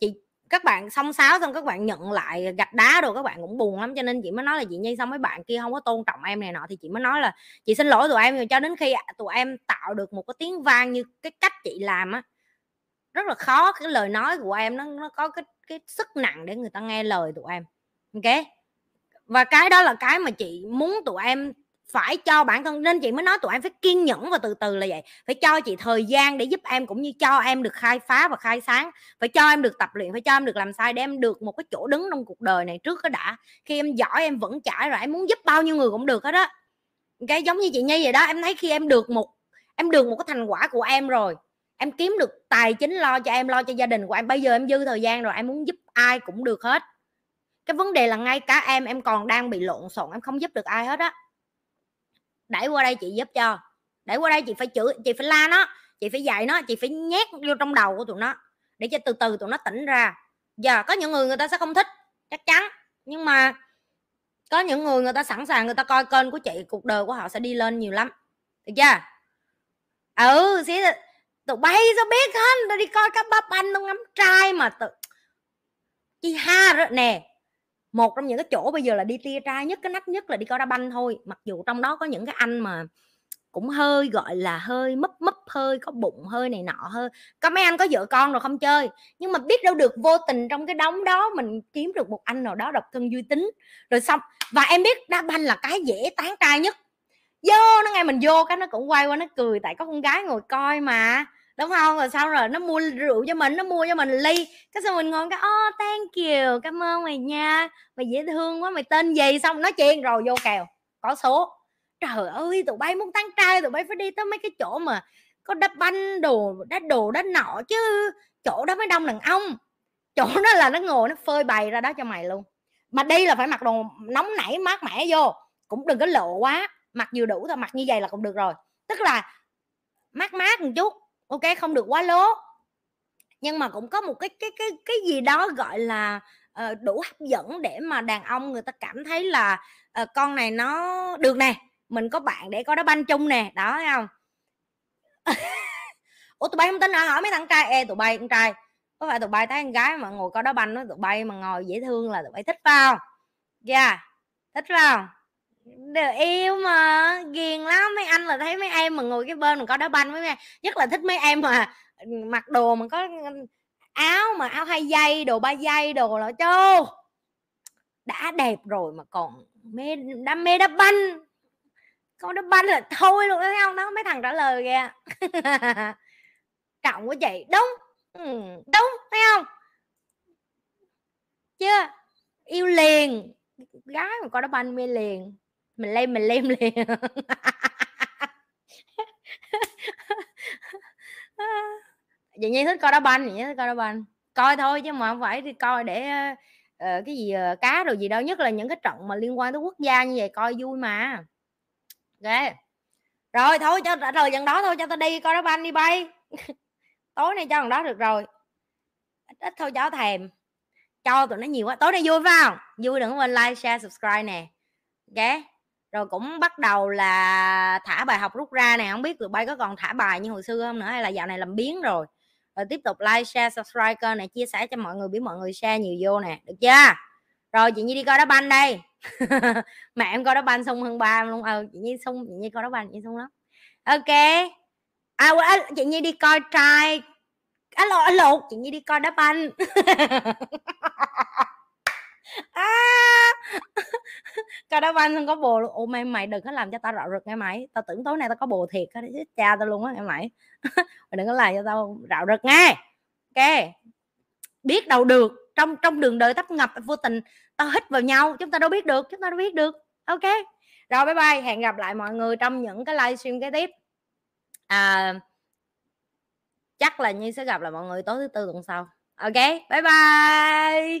Speaker 1: Chị, các bạn xông xáo xong các bạn nhận lại gạch đá rồi các bạn cũng buồn lắm, cho nên chị mới nói là chị nhi xong mấy bạn kia không có tôn trọng em này nọ? Thì chị mới nói là, chị xin lỗi tụi em rồi cho đến khi tụi em tạo được một cái tiếng vang như cái cách chị làm á, rất là khó, cái lời nói của em nó nó có cái cái sức nặng để người ta nghe lời tụi em. Ok? Và cái đó là cái mà chị muốn tụi em phải cho bản thân, nên chị mới nói tụi em phải kiên nhẫn và từ từ là vậy. Phải cho chị thời gian để giúp em cũng như cho em được khai phá và khai sáng. Phải cho em được tập luyện, phải cho em được làm sai để em được một cái chỗ đứng trong cuộc đời này trước cái đã. Khi em giỏi, em vẫn trải rồi, em muốn giúp bao nhiêu người cũng được hết á. Cái giống như chị nhi vậy đó, em thấy khi em được một, em được một cái thành quả của em rồi, em kiếm được tài chính lo cho em, lo cho gia đình của em. Bây giờ em dư thời gian rồi, em muốn giúp ai cũng được hết. Cái vấn đề là ngay cả em em còn đang bị lộn xộn, em không giúp được ai hết á đẩy qua đây chị giúp cho. Đẩy qua đây chị phải chửi chị phải la nó, chị phải dạy nó, chị phải nhét vô trong đầu của tụi nó. Để cho từ từ tụi nó tỉnh ra. Giờ có những người người ta sẽ không thích, chắc chắn. Nhưng mà có những người người ta sẵn sàng người ta coi kênh của chị, cuộc đời của họ sẽ đi lên nhiều lắm. Được chưa? Ừ xí tụi bay sao biết hết? Tao đi coi các bắp anh tao ngắm trai mà tự chi ha rồi, nè một trong những cái chỗ bây giờ là đi tia trai nhất, cái nách nhất là đi coi đá banh thôi. Mặc dù trong đó có những cái anh mà cũng hơi, gọi là, hơi mấp mấp, hơi có bụng, hơi này nọ, hơi có mấy anh có vợ con rồi không chơi. Nhưng mà biết đâu được vô tình trong cái đống đó mình kiếm được một anh nào đó độc thân duy tính rồi xong, và em biết đá banh là cái dễ tán trai nhất. Vô nó nghe mình vô cái nó cũng quay qua nó cười, tại có con gái ngồi coi mà đúng không? Rồi sau rồi nó mua rượu cho mình, nó mua cho mình ly. Cái xong mình ngon cái oh thank you, cảm ơn mày nha, mày dễ thương quá, mày tên gì? Xong nói chuyện rồi vô kèo, có số. Trời ơi, tụi bay muốn tán trai, tụi bay phải đi tới mấy cái chỗ mà có đá banh đồ, đá đồ, đá nọ chứ. Chỗ đó mới đông đàn ông. Chỗ đó là nó ngồi nó phơi bày ra đó cho mày luôn. Mà đi là phải mặc đồ nóng nảy, mát mẻ vô. Cũng đừng có lộ quá, mặc vừa đủ thôi, mặc như vậy là cũng được rồi. Tức là mát mát một chút ok không được quá lố. Nhưng mà cũng có một cái cái cái cái gì đó gọi là uh, đủ hấp dẫn để mà đàn ông người ta cảm thấy là uh, con này nó được nè mình có bạn để có đá banh chung nè đó thấy không? Ủa tụi bay không tin hả? Hỏi mấy thằng trai ê tụi bay con trai có phải tụi bay thấy con gái mà ngồi có đá banh nó tụi bay mà ngồi dễ thương là tụi bay thích phải không? Dạ yeah. thích phải không? Đều yêu mà ghiền lắm. Mấy anh là thấy mấy em mà ngồi cái bên mà có đá banh với mấy nhất là thích mấy em mà mặc đồ mà có áo mà áo hai dây đồ ba dây đồ là chô. Đã đẹp rồi mà còn mê đam mê đá banh. Con đá banh là thôi luôn thấy không? Đó mấy thằng trả lời kìa. Trọng của chị đúng. Ừ, đúng thấy không? Chưa? Yêu liền. Gái mà có đá banh mê liền mình lem mình lem liền. Vậy như thích coi đá banh vậy thích coi đá banh. Coi thôi chứ mà không phải đi coi để uh, cái gì uh, cá rồi gì đâu. Nhất là những cái trận mà liên quan tới quốc gia như vậy coi vui mà. Ok. Rồi thôi cho trả lời dần đó thôi cho tao đi coi đá banh đi bay. Tối nay cho thằng đó được rồi. Ít, ít thôi cho thèm. Cho tụi nó nhiều quá. Tối nay vui phải không? Vui đừng quên like share subscribe nè. Ok rồi cũng bắt đầu là thả bài học rút ra nè không biết tụi bay có còn thả bài như hồi xưa không nữa hay là dạo này làm biến rồi. Rồi tiếp tục like, share, subscribe kênh này, chia sẻ cho mọi người, biết mọi người share nhiều vô nè, được chưa? Rồi, chị nhi đi coi đá banh đây. Mẹ em coi đá banh sung hơn ba luôn. Ờ chị nhi sung, chị nhi coi đá banh, chị sung lắm. Ok. À, à chị nhi đi coi trai. Alo alo, chị nhi đi coi đá banh. à, coi đá banh không có bồ luôn. Ô mày mày đừng có làm cho tao rạo rực nghe mày. Tao tưởng tối nay tao có bồ thiệt á cha tao luôn á nghe mày. Mày đừng có làm cho tao rạo rực nghe. Ok. Biết đâu được. Trong trong đường đời tấp ngập vô tình tao hít vào nhau. Chúng ta đâu biết được chúng ta đâu biết được. Ok. Rồi bye bye. Hẹn gặp lại mọi người trong những cái livestream kế tiếp. À, chắc là như sẽ gặp lại mọi người tối thứ tư tuần sau. Ok. Bye bye.